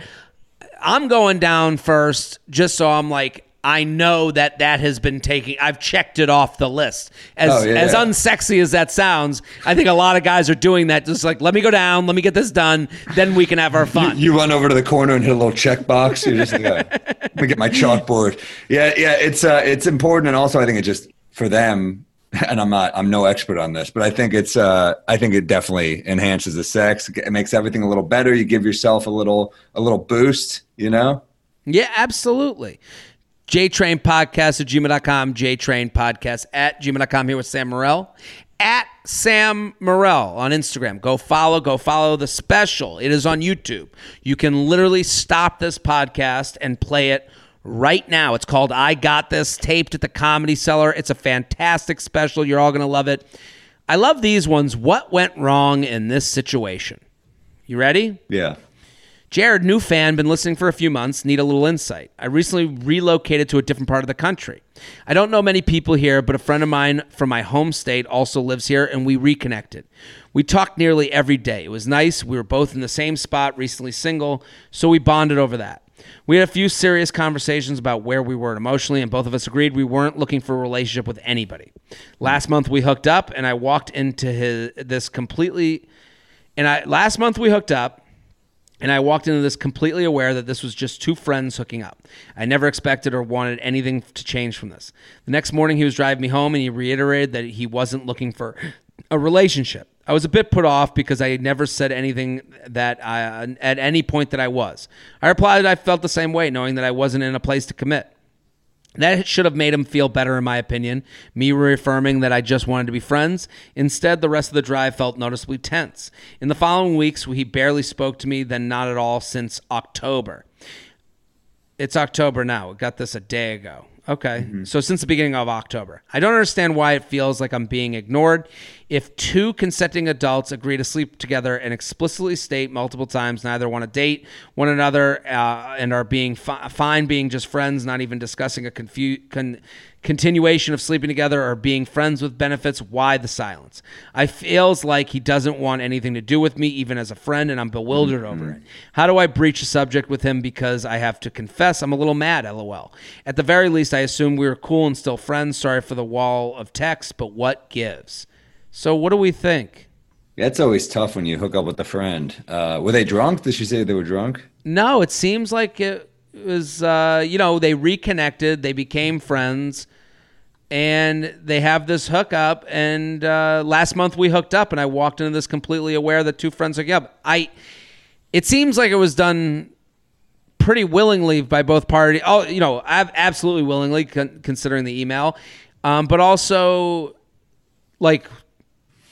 I'm going down first just so I'm like I know that that has been taking. I've checked it off the list. As Oh, yeah, as yeah. unsexy as that sounds, I think a lot of guys are doing that. Just like let me go down, let me get this done, then we can have our fun. You run over to the corner and hit a little check box. You're just like, "Oh, let me get my chalkboard. Yeah, yeah. It's uh, it's important, and also I think it just for them. And I'm not, I'm no expert on this, but I think it's, uh, I think it definitely enhances the sex. It makes everything a little better. You give yourself a little, a little boost. You know. Yeah, absolutely. JTrain Podcast at gmail.com, JTrain Podcast at gmail.com here with Sam Morril. At Sam Morril on Instagram. Go follow, go follow the special. It is on YouTube. You can literally stop this podcast and play it right now. It's called I Got This, taped at the Comedy Cellar. It's a fantastic special. You're all going to love it. I love these ones. What went wrong in this situation? You ready? Yeah. Jared, new fan, been listening for a few months, need a little insight. I recently relocated to a different part of the country. I don't know many people here, but a friend of mine from my home state also lives here, and we reconnected. We talked nearly every day. It was nice. We were both in the same spot, recently single, so we bonded over that. We had a few serious conversations about where we were emotionally, and both of us agreed we weren't looking for a relationship with anybody. Last month we hooked up, and I walked into his this completely. And I last month we hooked up, and I walked into this completely aware that this was just two friends hooking up. I never expected or wanted anything to change from this. The next morning, he was driving me home and he reiterated that he wasn't looking for a relationship. I was a bit put off because I had never said anything that I, at any point that I was. I replied that I felt the same way, knowing that I wasn't in a place to commit. That should have made him feel better, in my opinion. Me reaffirming that I just wanted to be friends. Instead, the rest of the drive felt noticeably tense. In the following weeks, he barely spoke to me, then not at all since October. It's October now. We got this a day ago. Okay. So since the beginning of October. I don't understand why it feels like I'm being ignored. If two consenting adults agree to sleep together and explicitly state multiple times neither want to date one another uh, and are being fi- fine being just friends, not even discussing a confu- con- continuation of sleeping together or being friends with benefits, why the silence? I feels like he doesn't want anything to do with me, even as a friend, and I'm bewildered over it. How do I breach a subject with him because I have to confess I'm a little mad, lol. At the very least, I assume we were cool and still friends. Sorry for the wall of text, but what gives? So, what do we think? That's always tough when you hook up with a friend. Uh, were they drunk? Did she say they were drunk? No, it seems like it was, uh, you know, they reconnected, they became friends, and they have this hookup. And uh, last month we hooked up, and I walked into this completely aware that two friends hooked up. I, it seems like it was done pretty willingly by both parties. Oh, you know, ab- absolutely willingly, con- considering the email, um, but also like,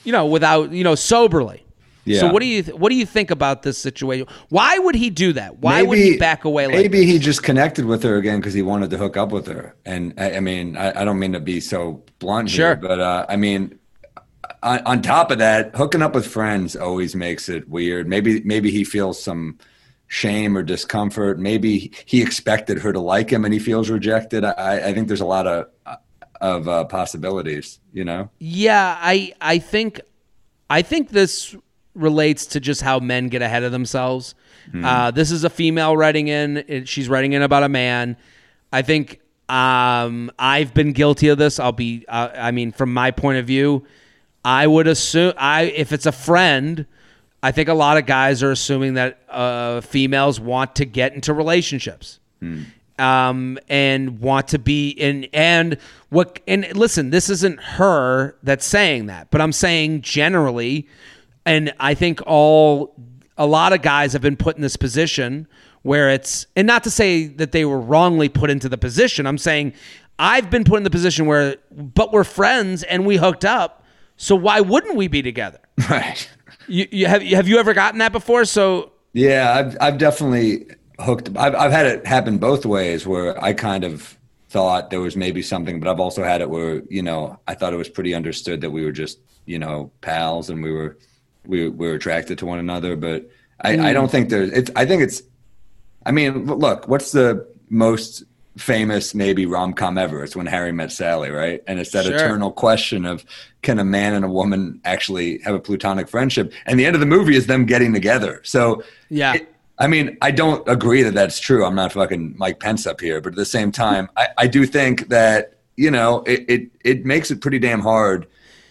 you know, without you know, soberly. So what do you th- what do you think about this situation? Why would he do that? Why would he back away like maybe he just connected with her again because he wanted to hook up with her. And I, I mean, I, I don't mean to be so blunt Sure. here, but uh, I mean, on, on top of that, hooking up with friends always makes it weird. Maybe maybe he feels some shame or discomfort. Maybe he expected her to like him and he feels rejected. I, I think there's a lot of of uh, possibilities. You know? Yeah, I I think I think this relates to just how men get ahead of themselves. Mm. Uh, this is a female writing in. It, she's writing in about a man. I think um, I've been guilty of this. I'll be. Uh, I mean, from my point of view, I would assume I if it's a friend. I think a lot of guys are assuming that uh, females want to get into relationships. Hmm. Um, and want to be in and what and listen this isn't her that's saying that but i'm saying generally and i think all a lot of guys have been put in this position where it's and not to say that they were wrongly put into the position i'm saying i've been put in the position where but we're friends and we hooked up so why wouldn't we be together right you, you have have you ever gotten that before? So yeah, I've I've definitely hooked. I've I've had it happen both ways where I kind of thought there was maybe something, but I've also had it where you know I thought it was pretty understood that we were just you know pals and we were we, we were attracted to one another. But I, mm. I don't think there's. It's. I think it's. I mean, look, what's the most famous maybe rom com ever. It's when Harry met Sally, right? And it's that sure. eternal question of can a man and a woman actually have a platonic friendship? And the end of the movie is them getting together. So yeah. It, I mean, I don't agree that that's true. I'm not fucking Mike Pence up here, but at the same time, I, I do think that you know it, it it makes it pretty damn hard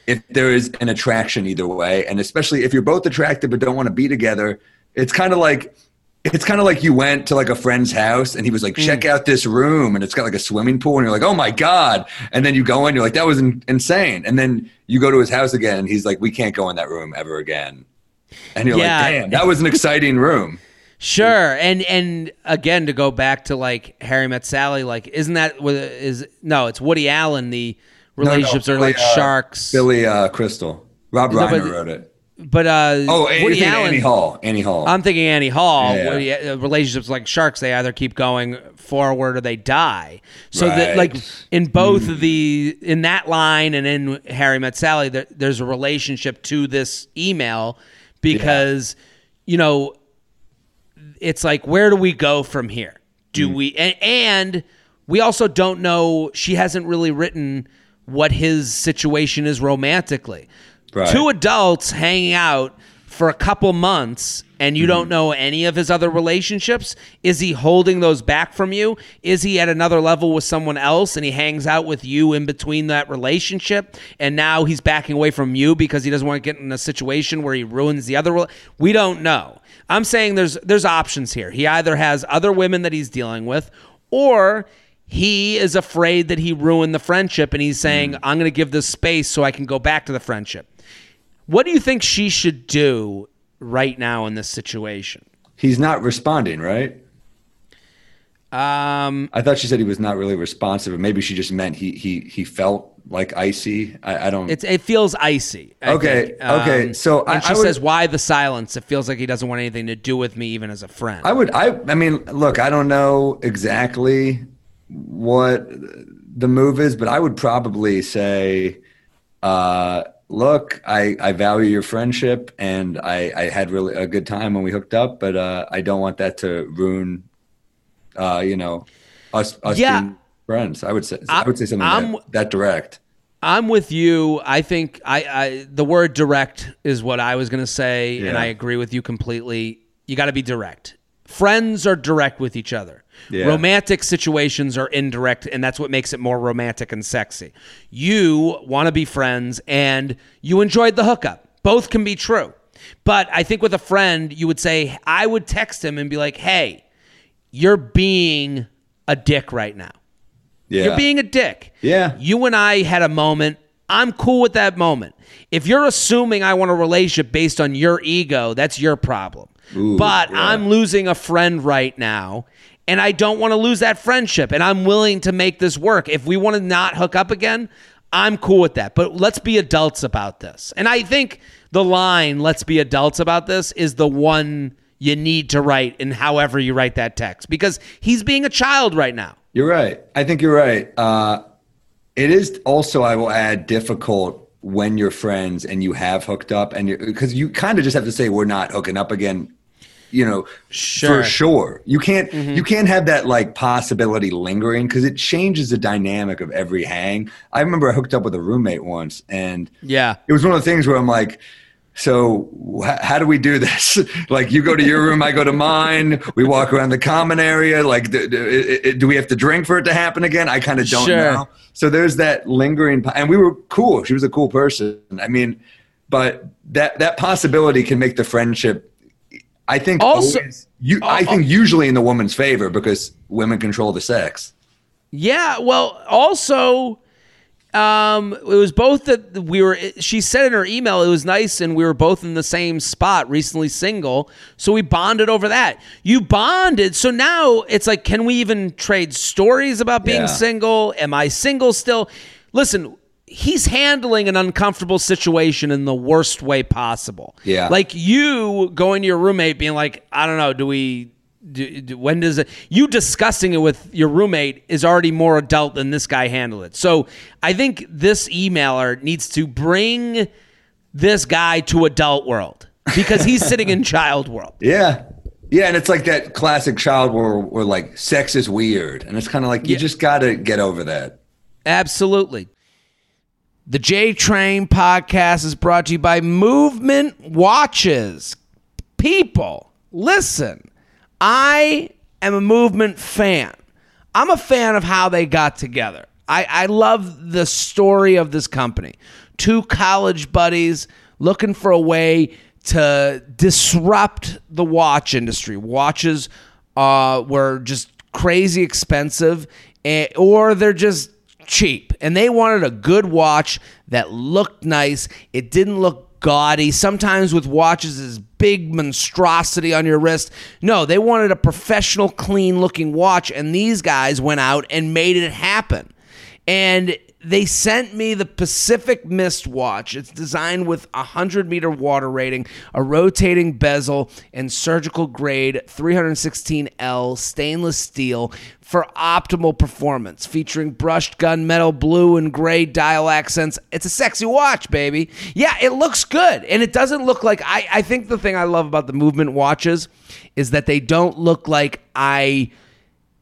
if there is an attraction either way, and especially if you're both attracted but don't want to be together. It's kind of like it's kind of like you went to like a friend's house and he was like, check mm. out this room and it's got like a swimming pool and you're like, oh my God. And then you go in, you're like, that was in- insane. And then you go to his house again and he's like, we can't go in that room ever again. And you're yeah. like, damn, that was an exciting room. Sure, and and again to go back to like Harry Met Sally, like isn't that is no? It's Woody Allen. The relationships no, no, Billy, are like uh, sharks. Billy uh, Crystal, Rob Reiner no, wrote it. But uh, oh, Woody Allen, Annie Hall, Annie Hall. I'm thinking Annie Hall. Yeah, yeah. Uh, relationships like sharks, they either keep going forward or they die. So right. that like in both mm. the in that line and in Harry Met Sally, there, there's a relationship to this email because yeah. you know it's like where do we go from here? Do mm. we and, and we also don't know. She hasn't really written what his situation is romantically. Right. Two adults hanging out for a couple months and you mm-hmm. don't know any of his other relationships? Is he holding those back from you? Is he at another level with someone else and he hangs out with you in between that relationship and now he's backing away from you because he doesn't want to get in a situation where he ruins the other? We don't know. I'm saying there's there's options here. He either has other women that he's dealing with or he is afraid that he ruined the friendship and he's saying, mm. I'm going to give this space so I can go back to the friendship. What do you think she should do right now in this situation? He's not responding, right? Um, I thought she said he was not really responsive, maybe she just meant he he he felt like icy. I, I don't. It's it feels icy. I okay, um, okay. So and she I would, sauld, "Why the silence? It feels like he doesn't want anything to do with me, even as a friend." I would. I. I mean, look. I don't know exactly what the move is, but I would probably say, uh, look, I, I value your friendship and I, I had really a good time when we hooked up, but uh, I don't want that to ruin, uh, you know, us, us yeah. being friends. I would say, I, I would say something that, that, direct. I'm with you. I think I, I the word direct is what I was going to say, yeah. and I agree with you completely. You got to be direct. Friends are direct with each other. Yeah. Romantic situations are indirect, and that's what makes it more romantic and sexy. You want to be friends, and you enjoyed the hookup. Both can be true. But I think with a friend, you would say, I would text him and be like, hey, you're being a dick right now. Yeah. You're being a dick. Yeah. You and I had a moment. I'm cool with that moment. If you're assuming I want a relationship based on your ego, that's your problem. Ooh, but yeah. I'm losing a friend right now and I don't want to lose that friendship and I'm willing to make this work. If we want to not hook up again, I'm cool with that. But let's be adults about this. And I think the line, let's be adults about this, is the one you need to write in however you write that text because he's being a child right now. You're right. I think you're right. Uh, it is also, I will add, difficult when you're friends and you have hooked up and because you kind of just have to say we're not hooking up again you know Sure. for sure you can't mm-hmm. you can't have that like possibility lingering because it changes the dynamic of every hang i remember i hooked up with a roommate once and Yeah. it was one of the things where i'm like so how do we do this? Like you go to your room i go to mine. We walk around the common area. Like do we have to drink for it to happen again? I kind of don't Sure. know. So there's that lingering and we were cool. She was a cool person. I mean but that that possibility can make the friendship i think Also- always, you i think usually in the woman's favor because women control the sex. Yeah, well, also, um, it was both that we were. She said in her email it was nice, and we were both in the same spot, recently single, so we bonded over that. You bonded, so now it's like, can we even trade stories about being Yeah. single? Am I single still? Listen. He's handling an uncomfortable situation in the worst way possible. Yeah. Like you going to your roommate being like, I don't know, do we do, do- when does it you discussing it with your roommate is already more adult than this guy handled it so i think this emailer needs to bring this guy to adult world because he's sitting in child world Yeah. Yeah, and it's like that classic child where, where like sex is weird. And it's kind of like you Yeah. just got to get over that. Absolutely. The J Train podcast is brought to you by Movement Watches. People, listen, I am a movement fan. I'm a fan of how they got together. I, I love the story of this company. Two college buddies looking for a way to disrupt the watch industry. Watches uh, were just crazy expensive, eh, or they're just cheap. And they wanted a good watch that looked nice. It didn't look gaudy. Sometimes with watches is big monstrosity on your wrist. No, they wanted a professional, clean looking watch. And these guys went out and made it happen. And they sent me the Pacific Mist watch. It's designed with a 100 meter water rating, a rotating bezel, and surgical grade 316L stainless steel for optimal performance. Featuring brushed gunmetal blue and gray dial accents. It's a sexy watch, baby. Yeah, it looks good. And it doesn't look like I, I think the thing I love about the movement watches is that they don't look like I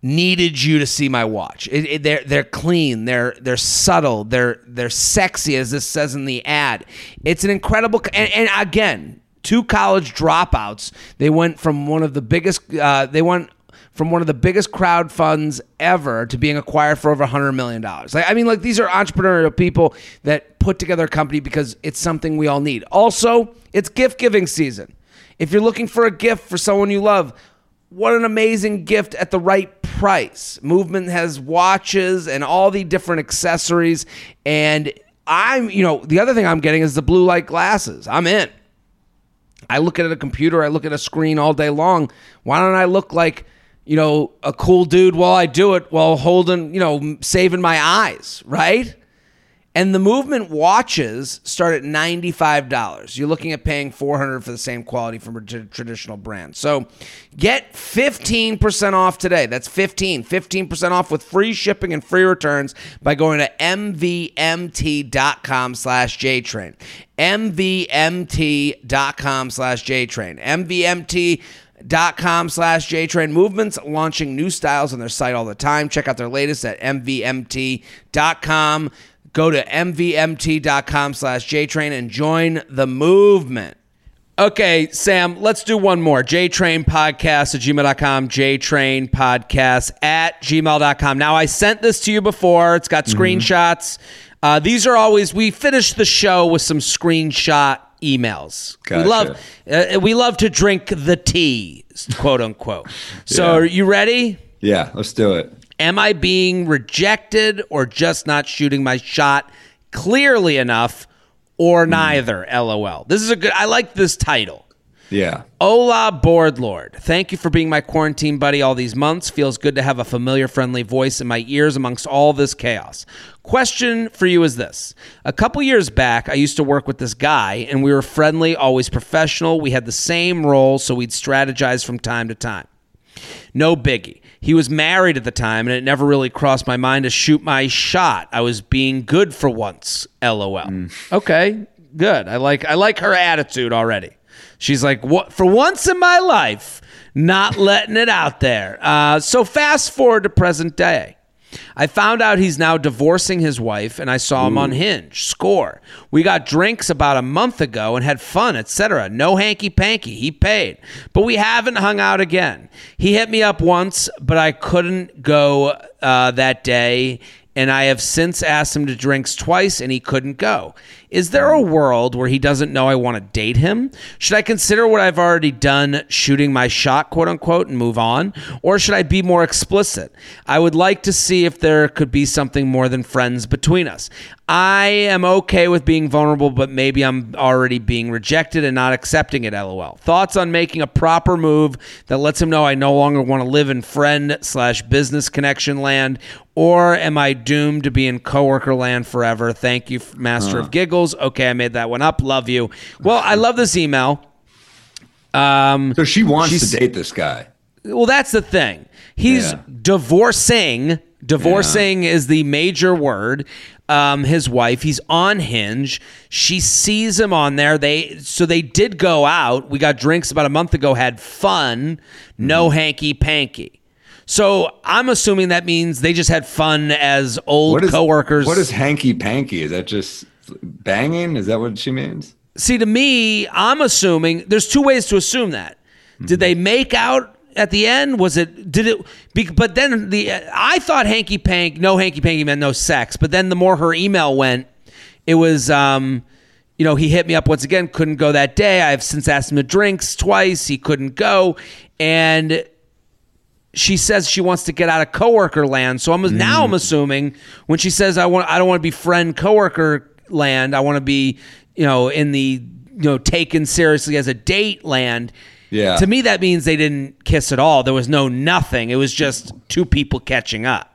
needed you to see my watch. It, it- they're they're clean. They're they're subtle. They're they're sexy, as this says in the ad. It's an incredible. And, and again, two college dropouts. They went from one of the biggest. Uh, they went from one of the biggest crowd funds ever to being acquired for over $100 million. Like, I mean, like these are entrepreneurial people that put together a company because it's something we all need. Also, it's gift giving season. If you're looking for a gift for someone you love, what an amazing gift at the right price. Movement has watches and all the different accessories. And I'm, you know, the other thing I'm getting is the blue light glasses. I'm in. I look at a computer, I look at a screen all day long. Why don't I look like, you know, a cool dude while I do it while holding, you know, saving my eyes, right? And the movement watches start at $95. You're looking at paying 400 for the same quality from a t- traditional brand. So get 15% off today. That's 15. 15% off with free shipping and free returns by going to mvmt.com slash jtrain. mvmt.com slash jtrain. mvmt dot com slash jtrain movements launching new styles on their site all the time check out their latest at mvmt.com go to mvmt.com slash jtrain and join the movement okay sam let's do one more jtrain podcast at gmail.com jtrain podcast at gmail.com now i sent this to you before it's got screenshots uh, these are always we finish the show with some screenshot emails we love uh, we love to drink the tea, quote unquote. So, Yeah. are you ready? Yeah, let's do it. Am I being rejected or just not shooting my shot clearly enough or hmm. neither? LOL. This is a good, I like this title. Yeah. Hola, board lord. Thank you for being my quarantine buddy all these months. Feels good to have a familiar, friendly voice in my ears amongst all this chaos. Question for you is this A couple years back, I used to work with this guy, and we were friendly, always professional. We had the same role, so we'd strategize from time to time. No biggie. He was married at the time, and it never really crossed my mind to shoot my shot. I was being good for once. LOL. Okay, good. I like I like her attitude already. She's like, what for once in my life, not letting it out there. Uh, so fast forward to present day. I found out he's now divorcing his wife, and I saw him on Hinge. Score. We got drinks about a month ago and had fun, etc. No hanky panky. He paid, but we haven't hung out again. He hit me up once, but I couldn't go uh, that day, and I have since asked him to drinks twice, and he couldn't go. Is there a world where he doesn't know I want to date him? Should I consider what I've already done, shooting my shot, quote unquote, and move on? Or should I be more explicit? I would like to see if there could be something more than friends between us. I am okay with being vulnerable, but maybe I'm already being rejected and not accepting it, lol. Thoughts on making a proper move that lets him know I no longer want to live in friend slash business connection land, or am I doomed to be in coworker land forever? Thank you, Master of uh. Giggles. Okay, I made that one up. Love you. Well, I love this email. Um, So she wants to date this guy. well, that's the thing. He's Yeah. divorcing. Divorcing is the major word. Um, his wife. He's on Hinge. She sees him on there. They so they did go out. We got drinks about a month ago. Had fun. No Mm-hmm. hanky panky. So I'm assuming that means they just had fun as old What is coworkers. What is hanky panky? Is that just banging? Is that what she means? See, to me, I'm assuming there's two ways to assume that. Did they make out at the end? Was it? Did it? Be, but then the I thought hanky pank, no hanky panky meant no sex. But then the more her email went, it was, um, you know, he hit me up once again, couldn't go that day. I've since asked him to drinks twice, he couldn't go, and she says she wants to get out of coworker land. So I'm now I'm assuming when she says I want I don't want to be friend coworker land. I want to be you know in the you know taken seriously as a date land. Yeah. To me that means they didn't kiss at all. There was no nothing. It was just two people catching up.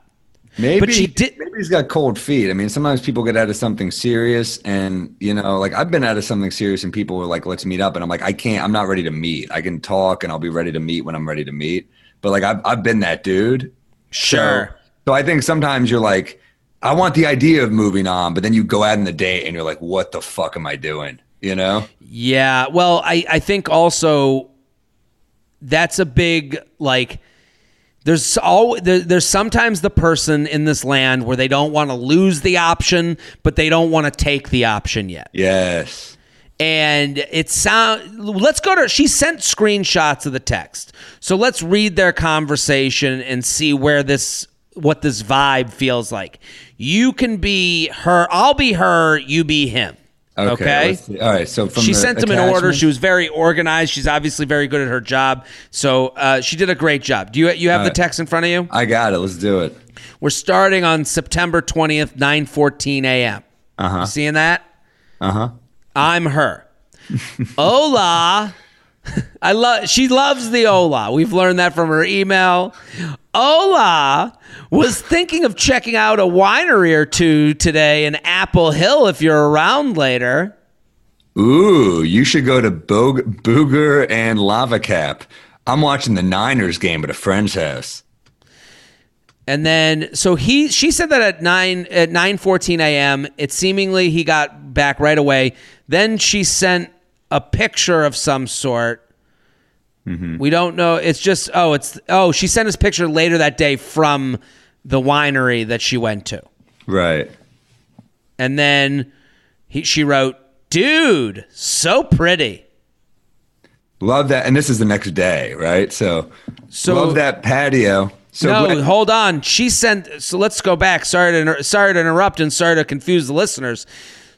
Maybe, But she did- maybe he's got cold feet. I mean, sometimes people get out of something serious, and you know, like I've been out of something serious, and people were like, "Let's meet up," and I'm like, "I can't. I'm not ready to meet. I can talk, and I'll be ready to meet when I'm ready to meet." But like, I've I've been that dude. Sure. So, so I think sometimes you're like, I want the idea of moving on, but then you go out in the date, and you're like, "What the fuck am I doing?" You know? Yeah. Well, I, I think also that's a big like there's all there, there's sometimes the person in this land where they don't want to lose the option, but they don't want to take the option yet. Yes. And it sound let's go to she sent screenshots of the text. So let's read their conversation and see where this what this vibe feels like. You can be her, I'll be her, you be him. Okay. Okay. All right. So from she sent him an order. She was very organized. She's obviously very good at her job. So uh, she did a great job. Do you you have the text in front of you? I got it. Let's do it. We're starting on September twentieth, nine fourteen a.m. Uh huh. Seeing that? Uh huh. I'm her. Hola. I love she loves the hola. We've learned that from her email. Hola was thinking of checking out a winery or two today in Apple Hill if you're around later. Ooh, you should go to Bo- Boeger and Lava Cap. I'm watching the Niners game at a friend's house. And then so he she said that at 9 at 9:14 a.m. it seemingly he got back right away. Then she sent a picture of some sort. Mm-hmm. We don't know. It's just oh, it's oh, she sent us picture later that day from the winery that she went to. Right. And then he, she wrote, "Dude, so pretty." Love that. And this is the next day, right? So, So- love that patio. So no, glad- hold on. She sent. So let's go back. Sorry to sorry to interrupt and sorry to confuse the listeners.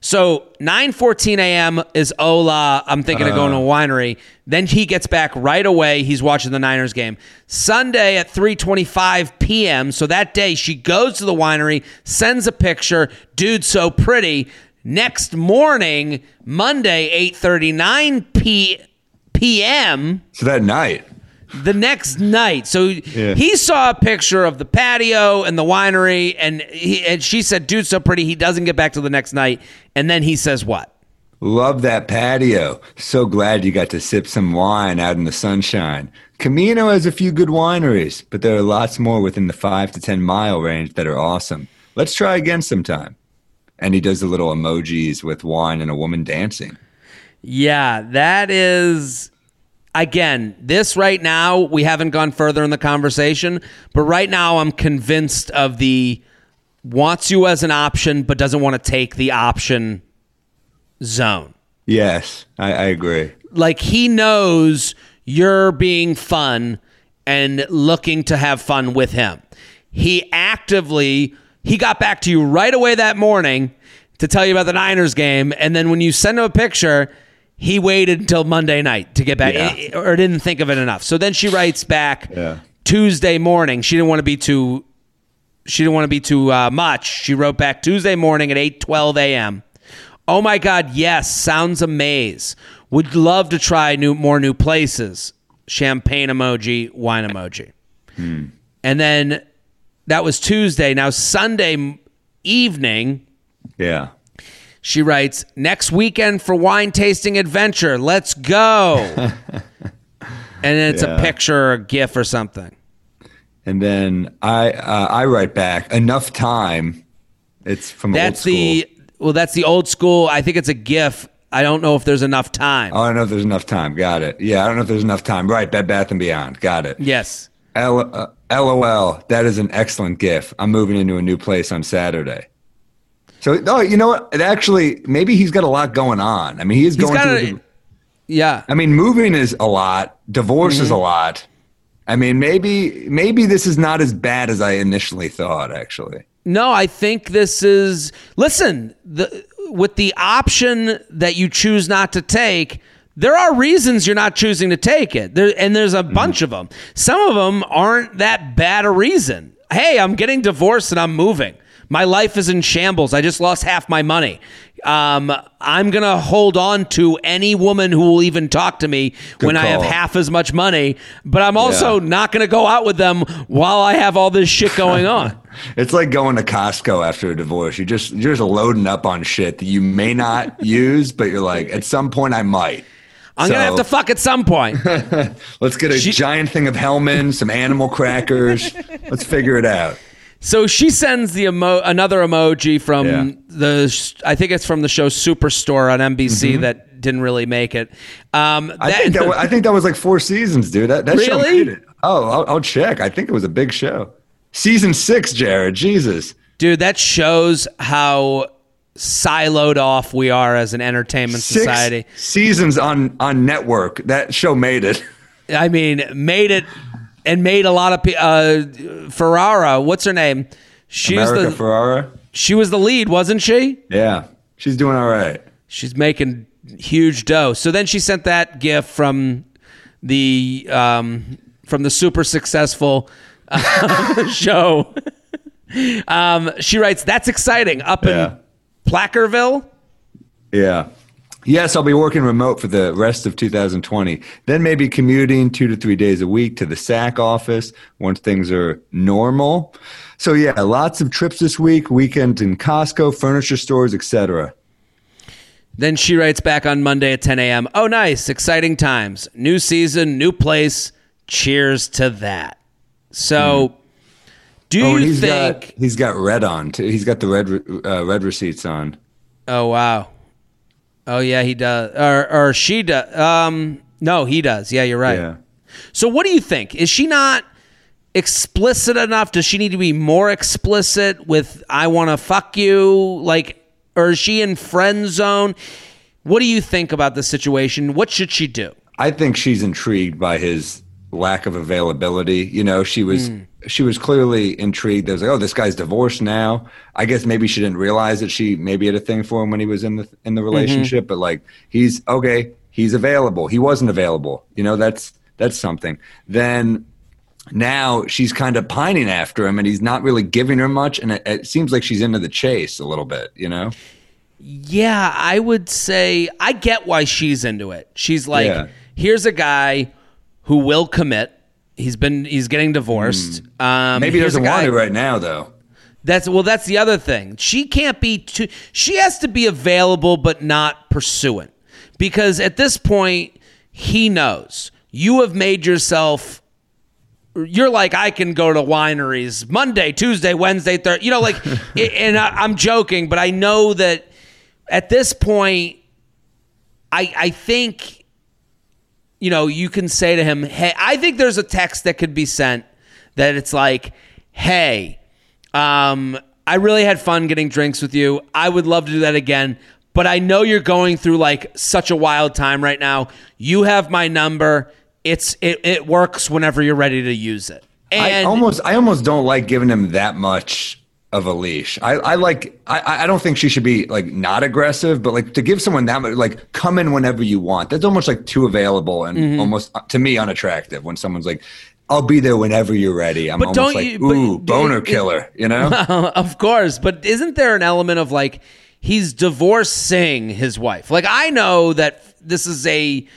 So 9:14 a.m. is Ola. I'm thinking of going to a uh. winery. Then he gets back right away. He's watching the Niners game. Sunday at 3:25 p.m. So that day she goes to the winery, sends a picture. Dude, so pretty. Next morning, Monday 8:39 p. p.m so that night. The next night. So he saw a picture of the patio and the winery, and he and she said, "Dude, so pretty." He doesn't get back to the next night, and then he says, "What?" Love that patio. So glad you got to sip some wine out in the sunshine. Camino has a few good wineries, but there are lots more within the five to 10 mile range that are awesome. Let's try again sometime. And he does the little emojis with wine and a woman dancing. Yeah, that is again, this right now, we haven't gone further in the conversation, but right now I'm convinced of the wants you as an option, but doesn't want to take the option zone. Yes, I, I agree. Like he knows you're being fun and looking to have fun with him. He actively he got back to you right away that morning to tell you about the Niners game, and then when you send him a picture, he waited until Monday night to get back, Yeah. or didn't think of it enough. So then she writes back Yeah. Tuesday morning. She didn't want to be too. She didn't want to be too uh, much. She wrote back Tuesday morning at eight twelve a.m. Oh my God! Yes, sounds amaze. Would love to try new more new places. Champagne emoji, wine emoji, and then that was Tuesday. Now Sunday evening. Yeah. She writes, next weekend for wine tasting adventure. Let's go. and then it's a picture or a GIF or something. And then I uh, I write back enough time. It's from old That's school. the well, that's the old school. I think it's a GIF. I don't know if there's enough time. Oh, I don't know if there's enough time. Got it. Yeah, I don't know if there's enough time. Right, Bed Bath and Beyond. Got it. yes. L- uh, LOL. That is an excellent GIF. I'm moving into a new place on Saturday. So, oh, you know what? It actually, maybe he's got a lot going on. I mean, he is He's going through. a, yeah. I mean, moving is a lot. Divorce is a mm-hmm. lot. I mean, maybe maybe this is not as bad as I initially thought. Actually, No, I think this is listen, the with the option that you choose not to take, there are reasons you're not choosing to take it. There and there's a mm-hmm. bunch of them. Some of them aren't that bad a reason. Hey, I'm getting divorced and I'm moving. My life is in shambles. I just lost half my money. Um, I'm gonna hold on to any woman who will even talk to me when I have half as much money. But I'm also Yeah. not gonna go out with them while I have all this shit going on. it's like going to Costco after a divorce. You just you're just loading up on shit that you may not use, but you're like, at some point I might. I'm gonna have to fuck at some point. Let's get a giant thing of Hellmann, some animal crackers. Let's figure it out. So she sends the emo- another emoji from Yeah. the I think it's from the show Superstore on NBC that didn't really make it. Um, Mm-hmm. I think that wa- I think that was like four seasons, dude. That, that show made it. Oh, I'll, I'll check. I think it was a big show. Season six, Jared. Jesus. dude, that shows how siloed off we are as an entertainment Six society. seasons on on network. That show made it. I mean, made it and made a lot of pe- uh, Ferrera. What's her name? She's America the Ferrera. she was the lead, wasn't she? Yeah, she's doing all right. She's making huge dough. So then she sent that gift from the um, from the super successful uh, show. um, she writes, "That's exciting." Up Yeah. in Placerville. Yeah. Yes, I'll be working remote for the rest of 2020. Then maybe commuting two to three days a week to the SAC office once things are normal. So yeah, lots of trips this week, weekend in Costco, furniture stores, etc. Then she writes back on Monday at 10 a.m. Oh, nice, exciting times, new season, new place. Cheers to that. So, do Oh, you he's think? got he's got red on too. He's got the red uh, red receipts on. Oh wow. Oh yeah, he does. Or or she does. Um no, he does. Yeah, you're right. Yeah. So what do you think? Is she not explicit enough? Does she need to be more explicit with I want to fuck you? Like or is she in friend zone? What do you think about the situation? What should she do? I think she's intrigued by his lack of availability. You know, she was she was clearly intrigued. There was like, oh, this guy's divorced now. I guess maybe she didn't realize that she maybe had a thing for him when he was in the in the mm-hmm. relationship. But like, he's okay. He's available. He wasn't available. You know, that's that's something. Then now she's kind of pining after him, and he's not really giving her much. And it, it seems like she's into the chase a little bit. You know. Yeah, I would say I get why she's into it. She's like, Yeah. here's a guy who will commit. He's been he's getting divorced. Um, Hmm. Maybe he here's a doesn't want it right now, though. That's well. That's the other thing. She can't be too. She has to be available, but not pursuant, because at this point, he knows you have made yourself. You're like I can go to wineries Monday, Tuesday, Wednesday, Thursday. You know, like, and I, I'm joking, but I know that at this point, I I think, you know, you can say to him, "Hey, I think there's a text that could be sent that it's like, hey." Um, I really had fun getting drinks with you. I would love to do that again, but I know you're going through like such a wild time right now. You have my number. It's it, it works whenever you're ready to use it. I almost I almost don't like giving him that much of a leash. I, I like I, I don't think she should be like not aggressive, but like to give someone that much like come in whenever you want. That's almost like too available and Mm-hmm. almost uh, to me unattractive when someone's like, I'll be there whenever you're ready. I'm But almost don't like, you- ooh, boner it- killer, you know? of course, but isn't there an element of like he's divorcing his wife? Like I know that this is a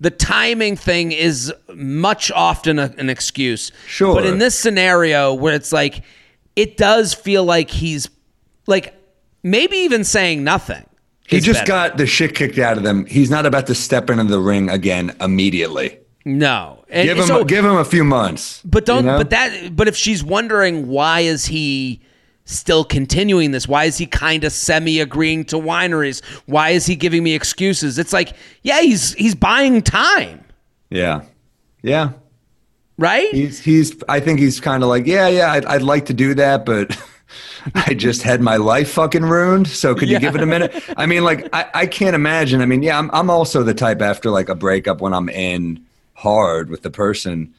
the timing thing is much often a, an excuse. Sure. But in this scenario where it's like it does feel like he's like maybe even saying nothing. he just better. got the shit kicked out of them. He's not about to step into the ring again immediately. no. And Give him so- give him a few months. But don't. you know? But that. But if she's wondering why is he still continuing this? Why is he kind of semi agreeing to wineries? Why is he giving me excuses? It's like, yeah, he's he's buying time, Yeah. Yeah. Right? He's he's. I think he's kind of like, yeah, yeah. I'd, I'd like to do that, but I just had my life fucking ruined. So could you give it a minute? I mean, like, I, I can't imagine. I mean, yeah, I'm I'm also the type after like a breakup when I'm in hard with the person.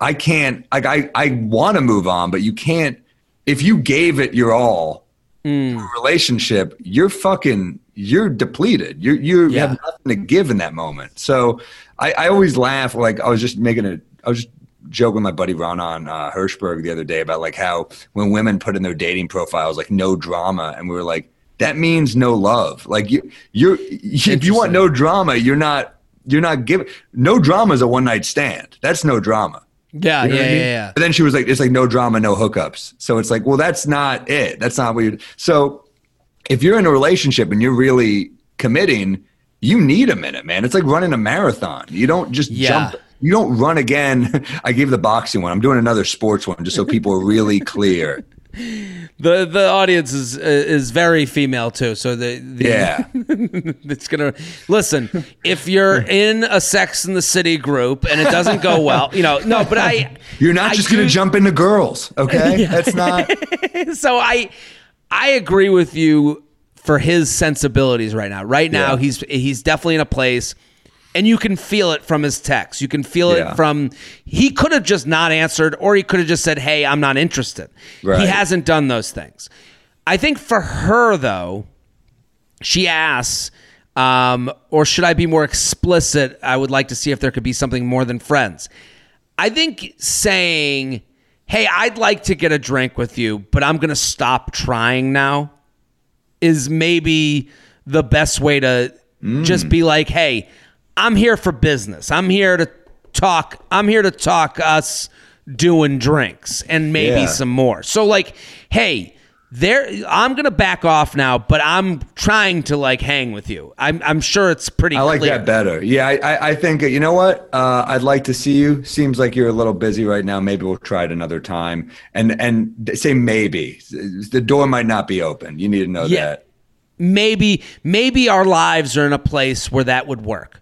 I can't. Like, I I want to move on, but you can't. If you gave it your all, Mm. a relationship, you're fucking. You're depleted. You you Yeah. have nothing to give in that moment. So I, I always laugh. Like I was just making a. I was just joking with my buddy Ron on uh, Hirschberg the other day about like how when women put in their dating profiles like no drama, and we were like that means no love. Like you you're if you want no drama, you're not you're not giving no drama is a one night stand. That's no drama. yeah, You know yeah, I yeah, mean? yeah. But then she was like, it's like no drama, no hookups. So it's like, well, that's not it. That's not what you So if you're in a relationship and you're really committing, you need a minute, man. It's like running a marathon. You don't just Yeah. jump. You don't run again. I gave the boxing one. I'm doing another sports one just so people are really clear. The the audience is uh, is very female too, so the, the Yeah. it's gonna listen. If you're in a Sex in the City group and it doesn't go well, you know, no, but I You're not I just gonna jump into girls, okay? That's not. so I I agree with you for his sensibilities right now. Right now Yeah. he's he's definitely in a place and you can feel it from his text. You can feel Yeah. it from he could have just not answered or he could have just said, "Hey, I'm not interested." He hasn't done those things. I think for her though, she asks um, or should I be more explicit? I would like to see if there could be something more than friends. I think saying, "Hey, I'd like to get a drink with you, but I'm going to stop trying now," is maybe the best way to just be like, "Hey, I'm here for business. I'm here to talk. I'm here to talk us doing drinks and maybe Yeah. some more." So like, "Hey, there I'm going to back off now, but I'm trying to like hang with you." I'm I'm sure it's pretty I like clear. that better. Yeah, I, I, I think you know what? Uh, I'd like to see you. Seems like you're a little busy right now. Maybe we'll try it another time. And and say maybe the door might not be open. You need to know Yeah. that. maybe maybe our lives are in a place where that would work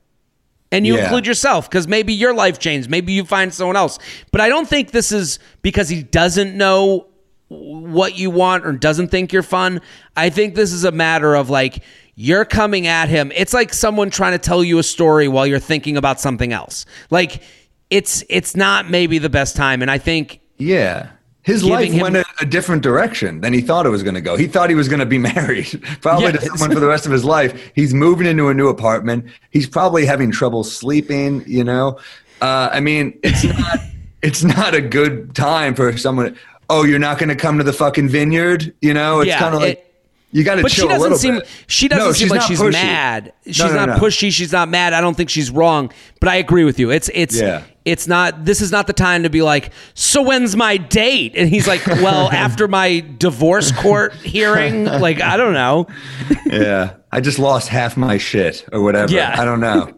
and you Yeah. include yourself because maybe your life changed maybe you find someone else but i don't think this is because he doesn't know what you want or doesn't think you're fun i think this is a matter of like you're coming at him it's like someone trying to tell you a story while you're thinking about something else like it's it's not maybe the best time and i think Yeah. His life him- went a, a different direction than he thought it was going to go. He thought he was going to be married, probably Yeah. to someone for the rest of his life. He's moving into a new apartment. He's probably having trouble sleeping. You know, uh, I mean, it's not it's not a good time for someone. Oh, you're not going to come to the fucking vineyard. You know, it's Yeah, kind of like it- you got to But she chill a doesn't little seem bit. she doesn't No, seem like not she's pushy. mad. She's no, not no. pushy. She's not mad. I don't think she's wrong. But I agree with you. It's it's Yeah. it's not this is not the time to be like, so when's my date? And he's like, well, after my divorce court hearing, like I don't know. yeah, I just lost half my shit or whatever. Yeah. I don't know.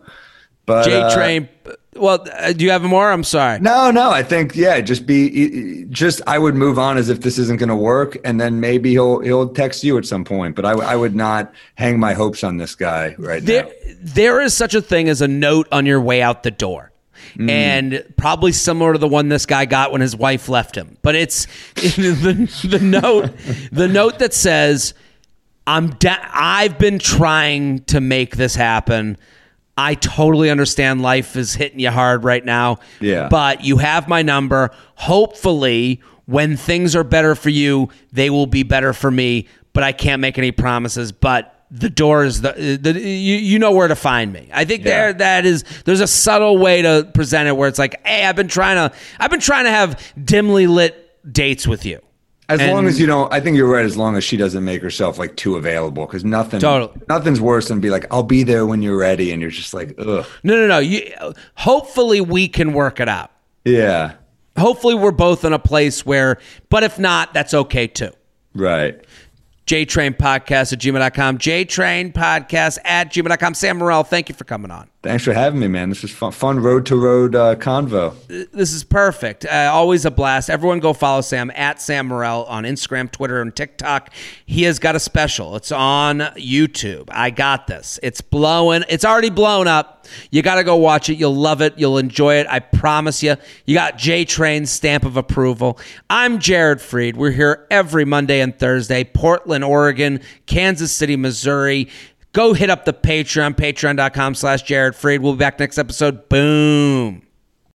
But J uh, Train. well, uh, do you have more? I'm sorry. No, no. I think yeah, just be just. I would move on as if this isn't going to work, and then maybe he'll he'll text you at some point. But I, I would not hang my hopes on this guy right there, now. There is such a thing as a note on your way out the door. Mm. And probably similar to the one this guy got when his wife left him, but it's the, the note, the note that says, "I'm da- I've been trying to make this happen. I totally understand life is hitting you hard right now. Yeah. But you have my number. Hopefully, when things are better for you, they will be better for me. But I can't make any promises. But the door is the, the you, you know where to find me. I think yeah. there that is there's a subtle way to present it where it's like, hey, I've been trying to I've been trying to have dimly lit dates with you. As and, long as you don't, I think you're right. As long as she doesn't make herself like too available, because nothing, totally. nothing's worse than be like, "I'll be there when you're ready," and you're just like, "Ugh." No, no, no. You, hopefully, we can work it out. Yeah. Hopefully, we're both in a place where, but if not, that's okay too. Right. JTrain Podcast at gmail.com. JTrain Podcast at gmail.com. Sam Morril, thank you for coming on. Thanks for having me, man. This was fun, fun road to road uh, convo. This is perfect. Uh, always a blast. Everyone go follow Sam at Sam Morril on Instagram, Twitter, and TikTok. He has got a special. It's on YouTube. I got this. It's blowing. It's already blown up. You got to go watch it. You'll love it. You'll enjoy it. I promise you. You got J Train's stamp of approval. I'm Jared Freid. We're here every Monday and Thursday. Portland, Oregon, Kansas City, Missouri. Go hit up the Patreon, patreon.com slash Jared Freid. We'll be back next episode. Boom.